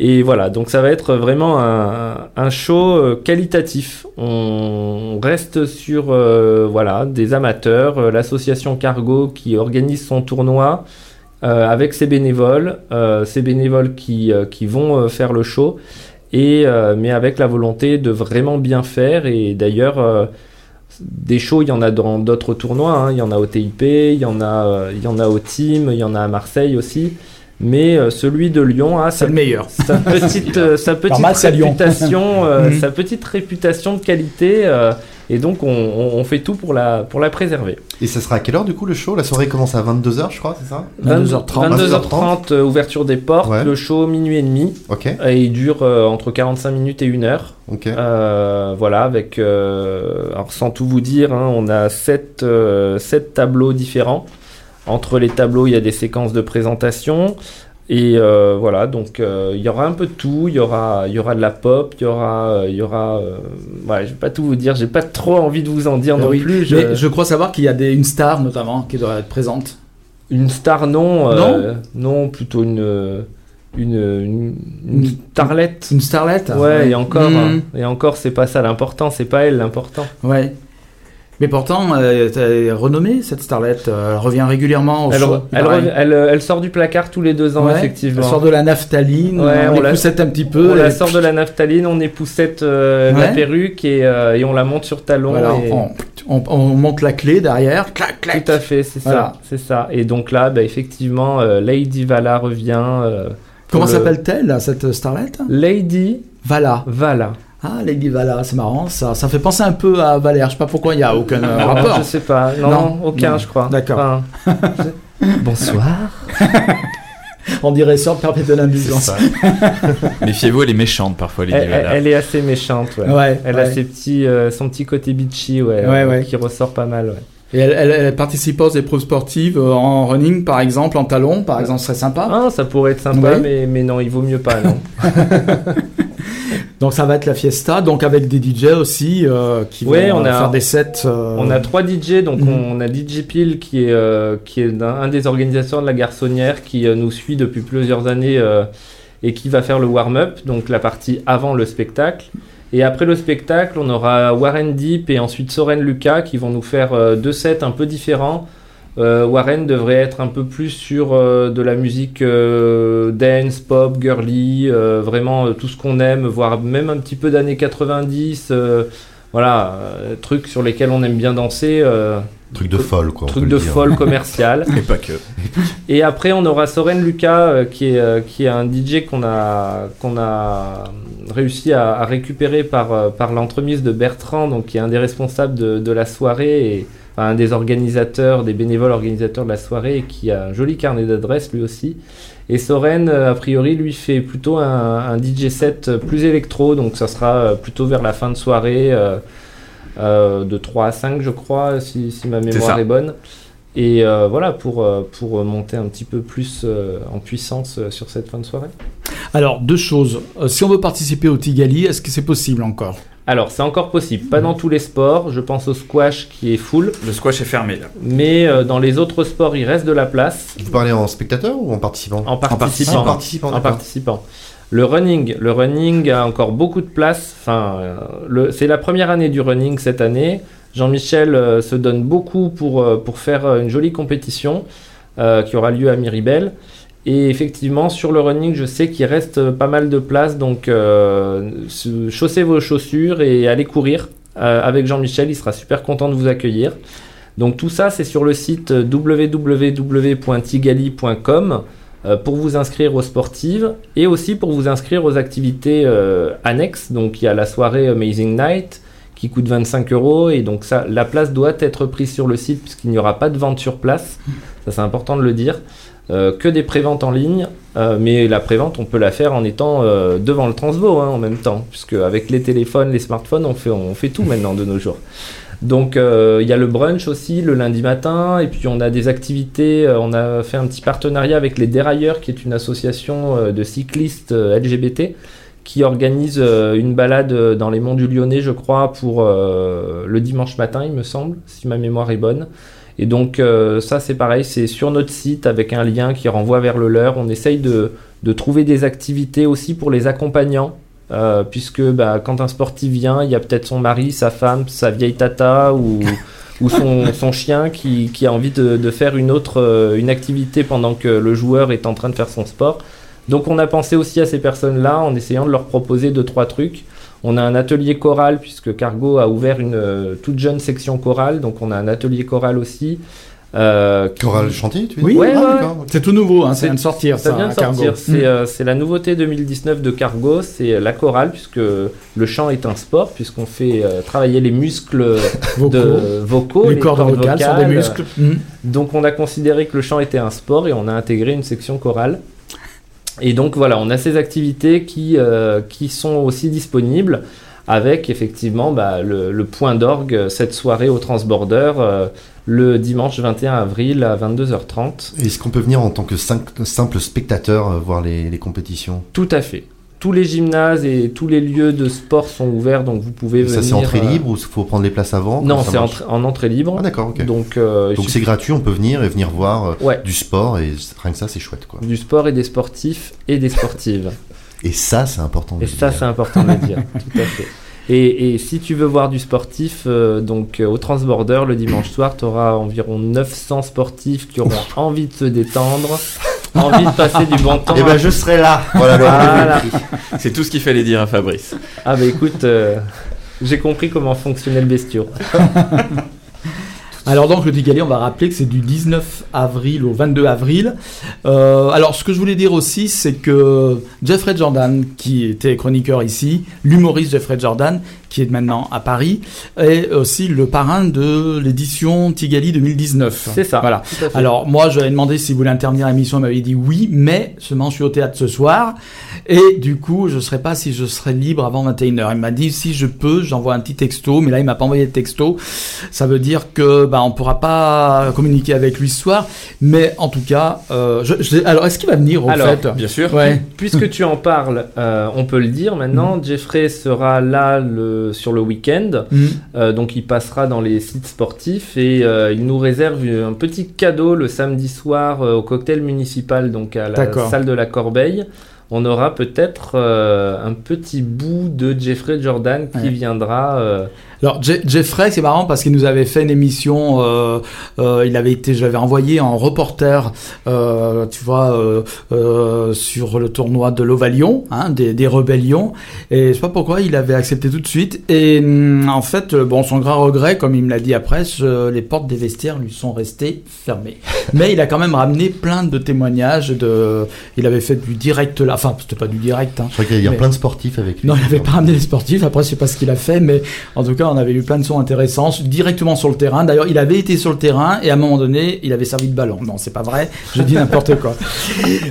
Et voilà, donc ça va être vraiment un, un show euh, qualitatif. On reste sur euh, voilà des amateurs, euh, l'association Cargo qui organise son tournoi euh, avec ses bénévoles, euh, ces bénévoles qui, euh, qui vont faire le show, et mais avec la volonté de vraiment bien faire. Et d'ailleurs, des shows, il y en a dans d'autres tournois. hein. Il y en a au TIP, il y en a, il y en a au Team, il y en a à Marseille aussi. Mais euh, celui de Lyon a C'est sa, le meilleur. sa petite, euh, sa petite réputation, euh, Mhm. sa petite réputation de qualité. euh, et donc, on, on- on fait tout pour la, pour la préserver. Et ça sera à quelle heure du coup le show? La soirée commence à 22h, je crois, c'est ça? 22h30. 22h30, euh, ouverture des portes, Ouais. le show minuit et demi. Ok, Et il dure euh, entre 45 minutes et 1 heure. ok. Euh, voilà, avec. euh, alors, sans tout vous dire, hein, on a 7 tableaux différents. Entre les tableaux, il y a des séquences de présentation. Et euh, voilà, donc euh, il y aura un peu de tout. Il y aura, il y aura de la pop, il y aura. euh, Il y aura euh, voilà, je vais pas tout vous dire, j'ai pas trop envie de vous en dire Ah non oui, plus. je- Mais je crois savoir qu'il y a des, une star notamment qui doit être présente. Une star, non. non, plutôt une, une, une, une Une- starlette. Une starlette Ouais, et encore, Mm. hein. et encore, c'est pas ça l'important, c'est pas elle l'important. Ouais. Mais pourtant, euh, t'as renommée cette starlette. euh, elle revient régulièrement au Elle, show. elle, elle, euh, elle sort du placard tous les deux ans, Ouais, effectivement. Elle sort de la naphtaline, Ouais, on, on la- l'écoussette un petit peu. on la sort de la naphtaline, on époussette euh, la perruque et, et on la monte sur talon. Voilà, et- on, on- on monte la clé derrière. Clac, clac. Tout à fait, c'est Voilà. ça, c'est ça. Et donc là, bah, effectivement, Lady Vala revient. Comment le- s'appelle-t-elle, cette starlette? Lady Vala. Vala. Ah, Lady Vala, c'est marrant, ça, ça fait penser un peu à Valère. Je sais pas pourquoi il y a aucun euh, rapport. Je sais pas, non, Non, aucun, non. je crois. D'accord. Enfin, je- Bonsoir. On dirait ça perpétuelle indulgence. Méfiez-vous, elle est méchante parfois, Lady Elle, elle- Vala. elle est assez méchante, ouais. Ouais, elle ouais. a ses petits, euh, son petit côté bitchy, ouais, Ouais, euh, ouais. qui ressort pas mal, ouais. Et elle, elle, elle participe aux épreuves sportives euh, en running, par exemple, en talon, par exemple, ce serait sympa. Ah, ça pourrait être sympa, Ouais. mais, mais non, il vaut mieux pas, non. Donc ça va être la fiesta, donc avec des DJ aussi euh, qui vont on euh, a- faire des sets. euh, On a trois DJ, donc Mhm. on a DJ Pile qui est, euh, qui est un, un des organisateurs de la garçonnière qui nous suit depuis plusieurs années et qui va faire le warm-up, donc la partie avant le spectacle. Et après le spectacle, on aura Warren Deep et ensuite Soren Lucas qui vont nous faire deux sets un peu différents. Euh, Warren devrait être un peu plus sur euh, de la musique euh, dance, pop, girly, euh, vraiment euh, tout ce qu'on aime, voire même un petit peu d'années 90. euh, voilà, euh, trucs sur lesquels on aime bien danser. euh, Truc de folle, quoi. truc de folle commercial. Et pas que. Et après, on aura Soren Lucas, euh, qui, est, euh, qui est un DJ qu'on a, qu'on a réussi à, à récupérer par, euh, par l'entremise de Bertrand, donc qui est un des responsables de, de la soirée et un des organisateurs, des bénévoles organisateurs de la soirée, et qui a un joli carnet d'adresses lui aussi. Et Soren, euh, a priori, lui fait plutôt un, un DJ set plus électro, donc ça sera euh, plutôt vers la fin de soirée, euh, euh, de 3 à 5, je crois, si, si ma mémoire est bonne. Et euh, voilà, pour, pour monter un petit peu plus en puissance sur cette fin de soirée. Alors, deux choses. Si on veut participer au Tigali, est-ce que c'est possible encore? Alors, c'est encore possible, pas dans tous les sports, je pense au squash qui est full, Le squash est fermé là. mais euh, dans les autres sports, il reste de la place Vous parlez en spectateur ou en participant en participant. en participant, en d'accord. participant. Le running, le running a encore beaucoup de place. Enfin, euh, c'est la première année du running cette année. Jean-Michel euh, se donne beaucoup pour, euh, pour faire une jolie compétition euh, qui aura lieu à Miribel. Et effectivement, sur le running, je sais qu'il reste euh, pas mal de place. Donc, euh, se- chaussez vos chaussures et allez courir euh, avec Jean-Michel. Il sera super content de vous accueillir. Donc, tout ça, c'est sur le site www.tigali.com pour vous inscrire aux sportives et aussi pour vous inscrire aux activités annexes. Donc il y a la soirée Amazing Night qui coûte 25 euros et donc ça, la place doit être prise sur le site puisqu'il n'y aura pas de vente sur place. Ça c'est important de le dire. Euh, que des préventes en ligne, euh, mais la prévente on peut la faire en étant euh, devant le transvo hein, en même temps, puisque avec les téléphones, les smartphones, on fait, on fait tout maintenant de nos jours. Donc il y a le brunch aussi le lundi matin et puis on a des activités. on a fait un petit partenariat avec les Dérailleurs qui est une association de cyclistes LGBT qui organise une balade dans les monts du Lyonnais, je crois, pour le dimanche matin, il me semble, si ma mémoire est bonne. Et donc euh, ça c'est pareil, c'est sur notre site avec un lien qui renvoie vers le leur. On essaye de, de trouver des activités aussi pour les accompagnants. euh, puisque bah, quand un sportif vient, il y a peut-être son mari, sa femme, sa vieille tata ou, ou son, son chien qui, qui a envie de, de faire une autre euh, une activité pendant que le joueur est en train de faire son sport. Donc on a pensé aussi à ces personnes-là en essayant de leur proposer deux trois trucs. On a un atelier choral puisque Cargo a ouvert une euh, toute jeune section chorale, donc on a un atelier choral aussi. Euh, Chorale chantier, tu veux Oui, ouais, Ah, ouais. C'est tout nouveau, hein, ça C'est- vient de sortir. ça Ça, vient de à Cargo. sortir. C'est Mm. euh, c'est la nouveauté 2019 de Cargo, c'est la chorale puisque le chant est un sport puisqu'on fait euh, travailler les muscles Vocaux. de vocaux, les, cordes vocales sont des muscles. Mm. Donc on a considéré que le chant était un sport et on a intégré une section chorale. Et donc voilà, on a ces activités qui, euh, qui sont aussi disponibles avec effectivement bah, le, le point d'orgue euh, cette soirée au Transborder euh, le dimanche 21 avril à 22h30. Est-ce qu'on peut venir en tant que sim- simple spectateur euh, voir les, les compétitions? Tout à fait. Tous les gymnases et tous les lieux de sport sont ouverts, donc vous pouvez venir. Ça c'est entrée euh, libre ou faut prendre les places avant? Non, c'est en entrée libre. Ah d'accord, ok. Donc, euh, Donc c'est gratuit, on peut venir et venir voir euh, Ouais. du sport et rien que ça c'est chouette quoi. du sport et des sportifs et des sportives. Et ça c'est important. de Et ça, c'est important de dire. Tout à fait. Et, et si tu veux voir du sportif, euh, donc euh, au Transborder le dimanche soir, tu auras environ 900 sportifs qui auront envie de se détendre, envie de passer du bon temps. Eh ben je serai là. Voilà Voilà. C'est tout ce qu'il fallait dire à Fabrice. Ah bah écoute, euh, j'ai compris comment fonctionnait le bestiau. Alors donc le Tigali, on va rappeler que c'est du 19 avril au 22 avril. Euh, alors ce que je voulais dire aussi, c'est que Jeffrey Jordan, qui était chroniqueur ici, l'humoriste Jeffrey Jordan, qui est maintenant à Paris, est aussi le parrain de l'édition Tigali 2019. C'est ça. Voilà. Alors moi, je lui ai demandé s'il voulait intervenir à l'émission, il m'avait dit oui, mais seulement je suis au théâtre ce soir, et du coup, je ne saurais pas si je serai libre avant 21h. Il m'a dit si je peux, j'envoie un petit texto, mais là, il m'a pas envoyé de texto. Ça veut dire que bah, on pourra pas communiquer avec lui ce soir, mais en tout cas, euh, je, je- alors est-ce qu'il va venir au Alors, fait? Bien sûr. Ouais. Puisque tu en parles, euh, on peut le dire maintenant. Jeffrey sera là le, sur le week-end. Mhm. Euh, donc il passera dans les sites sportifs et il nous réserve un petit cadeau le samedi soir au cocktail municipal, donc à la salle de la Corbeille. On aura peut-être euh, un petit bout de Jeffrey Jordan qui Ouais. viendra. euh, Alors Je- Jeffrey, c'est marrant parce qu'il nous avait fait une émission. euh, euh, il avait été, je l'avais envoyé en reporter, euh, tu vois, euh, euh, sur le tournoi de l'Ovalion, hein, des, des rébellions. Et je sais pas pourquoi il avait accepté tout de suite. Et hum, en fait, bon, son grand regret, comme il me l'a dit après, les portes des vestiaires lui sont restées fermées. Mais il a quand même ramené plein de témoignages. De, il avait fait du direct là. Enfin, c'était pas du direct. Hein. Je crois qu'il y a Mais- plein de sportifs avec lui. Non, il n'avait pas ramené les sportifs. Après, je sais pas ce qu'il a fait, mais en tout cas, on avait eu plein de sons intéressants directement sur le terrain. D'ailleurs, il avait été sur le terrain et à un moment donné, il avait servi de ballon. Non, c'est pas vrai. Je dis n'importe quoi.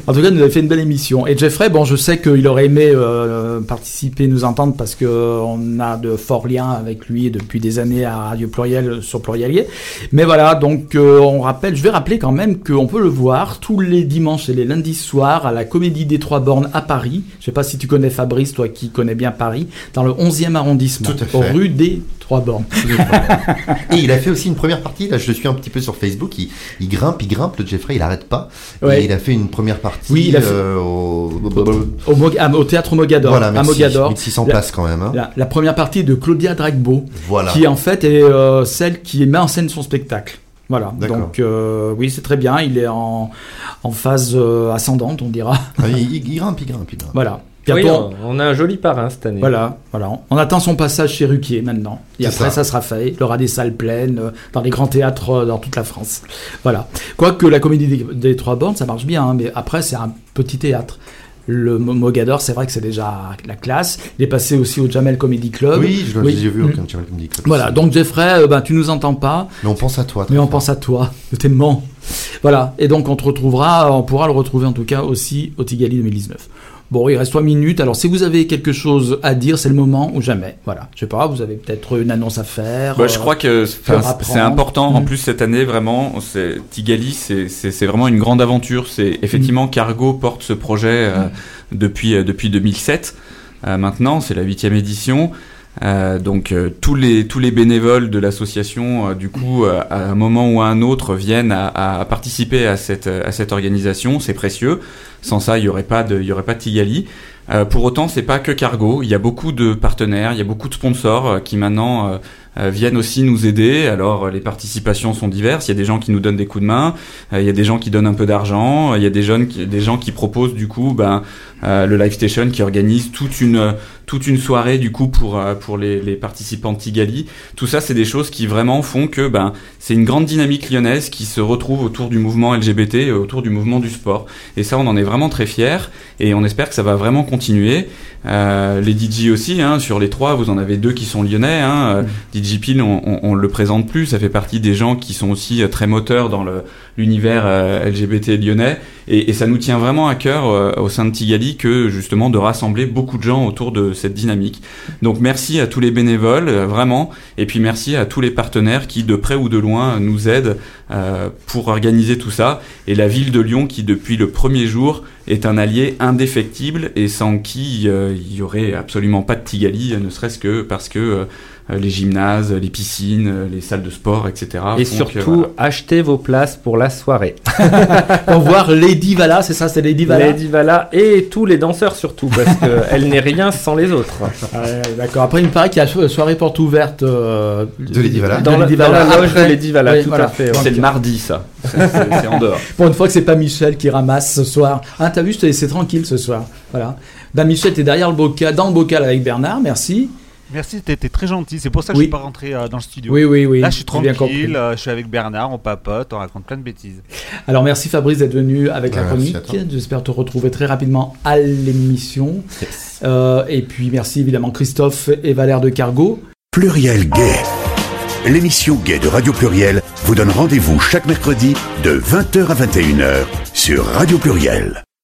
En tout cas, il nous avait fait une belle émission. Et Jeffrey, bon, je sais qu'il aurait aimé euh, participer, nous entendre parce que euh, on a de forts liens avec lui depuis des années à Radio Pluriel sur Plurielier. Mais voilà, donc euh, on rappelle, je vais rappeler quand même qu'on peut le voir tous les dimanches et les lundis soirs à la Comédie des Trois Bornes à Paris. Je sais pas si tu connais Fabrice, toi qui connais bien Paris, dans le 11e arrondissement, Tout à fait. rue des Trois Bornes. Et il a fait aussi une première partie, là je suis un petit peu sur Facebook, il, il grimpe, il grimpe, le Jeffrey il arrête pas. Ouais. Et il a fait une première partie Oui, il a fait- euh, au... Au, Mo- au théâtre Mogador. Voilà, à merci. Mogador. 1600 La- places quand même. hein. La, la première partie de Claudia Dragbo, Voilà. qui en fait est euh, celle qui met en scène son spectacle. Voilà, donc euh, oui, c'est très bien. Il est en, en phase ascendante, on dira. Ah, il, il grimpe, il grimpe, il grimpe. Voilà. Oui, on, on a un joli parrain cette année. Voilà, voilà. On attend son passage chez Ruquier maintenant. Et après, ça. ça. sera fait. Il aura des salles pleines euh, dans les grands théâtres euh, dans toute la France. Voilà. Quoique la comédie des, des Trois Bornes, ça marche bien, hein, mais après, c'est un petit théâtre. Le Mo- Mogador, c'est vrai que c'est déjà la classe. Il est passé aussi au Jamel Comedy Club. Oui, je Oui. l'ai vu Mm. au Channel Comedy Club. Voilà, donc Jeffrey, euh, ben, tu nous entends pas, Mais on pense à toi. mais on pense à toi, t'aimons. Voilà, et donc on te retrouvera, on pourra le retrouver en tout cas aussi au Tigali 2019. Bon, il reste trois minutes, alors si vous avez quelque chose à dire, c'est le moment ou jamais. Voilà, je sais pas, vous avez peut-être une annonce à faire. Bah, je euh, crois que c'est important. En Mhm. plus, cette année, vraiment, c'est- Tigali, c'est- vraiment une grande aventure. C'est effectivement Cargo porte ce projet euh, depuis euh, depuis 2007. Euh, maintenant, c'est la huitième édition. Euh, donc euh, tous les tous les bénévoles de l'association, euh, du coup, euh, à un moment ou à un autre, viennent à, à participer à cette à cette organisation. C'est précieux. Sans ça, il y aurait pas de il y aurait pas de Tigali. Euh, pour autant, c'est pas que Cargo. Il y a beaucoup de partenaires, il y a beaucoup de sponsors euh, qui maintenant viennent aussi nous aider. Alors, euh, les participations sont diverses. Il y a des gens qui nous donnent des coups de main. euh, il y a des gens qui donnent un peu d'argent. Il y a des jeunes, qui, des gens qui proposent du coup, ben, euh, le Live Station qui organise toute une euh, toute une soirée du coup pour euh, pour les, participants de Tigali. Tout ça, c'est des choses qui vraiment font que ben c'est une grande dynamique lyonnaise qui se retrouve autour du mouvement LGBT, autour du mouvement du sport. Et ça, on en est vraiment très fiers. Et on espère que ça va vraiment continuer. Euh, les DJ aussi, hein, sur les trois, vous en avez deux qui sont lyonnais. Hein. Euh, Peel, on, on, on le présente plus. Ça fait partie des gens qui sont aussi euh, très moteurs dans l'univers euh, LGBT lyonnais. Et, ça nous tient vraiment à cœur euh, au sein de Tigali que justement de rassembler beaucoup de gens autour de cette dynamique. Donc merci à tous les bénévoles, vraiment. Et puis merci à tous les partenaires qui, de près ou de loin, nous aident pour organiser tout ça. Et la ville de Lyon, qui depuis le premier jour est un allié indéfectible et sans qui il y aurait absolument pas de Tigali, ne serait-ce que parce que les gymnases, les piscines, euh, les salles de sport, etc. Et que, surtout, voilà. achetez vos places pour la soirée. Pour voir Lady Vala, c'est ça, c'est Lady Vala? Lady Vala et tous les danseurs surtout, parce qu'elle n'est rien sans les autres. Ouais, D'accord. Après, il me paraît qu'il y a so- soirée porte ouverte euh, De Lady Vala? Dans, la, Lady dans la Vala. loge de Lady Vala, Oui, tout voilà. à fait. C'est le mardi, ça. C'est en dehors. Pour une fois que c'est pas Michel qui ramasse ce soir. Ah, t'as vu, je t'ai laissé tranquille ce soir. Voilà. Ben, Michel, t'es derrière le bocal, dans le bocal avec Bernard, merci. Merci, t'étais très gentil. C'est pour ça que Oui. je suis pas rentré euh, dans le studio. Oui, oui, oui. Là, je suis tranquille, euh, je suis avec Bernard, on papote, on raconte plein de bêtises. Alors, merci Fabrice d'être venu avec la Ouais, merci chronique. J'espère te retrouver très rapidement à l'émission. Euh, et puis, merci évidemment Christophe et Valère de Cargo. Pluriel Gay. L'émission Gay de Radio Pluriel vous donne rendez-vous chaque mercredi de 20h à 21h sur Radio Pluriel.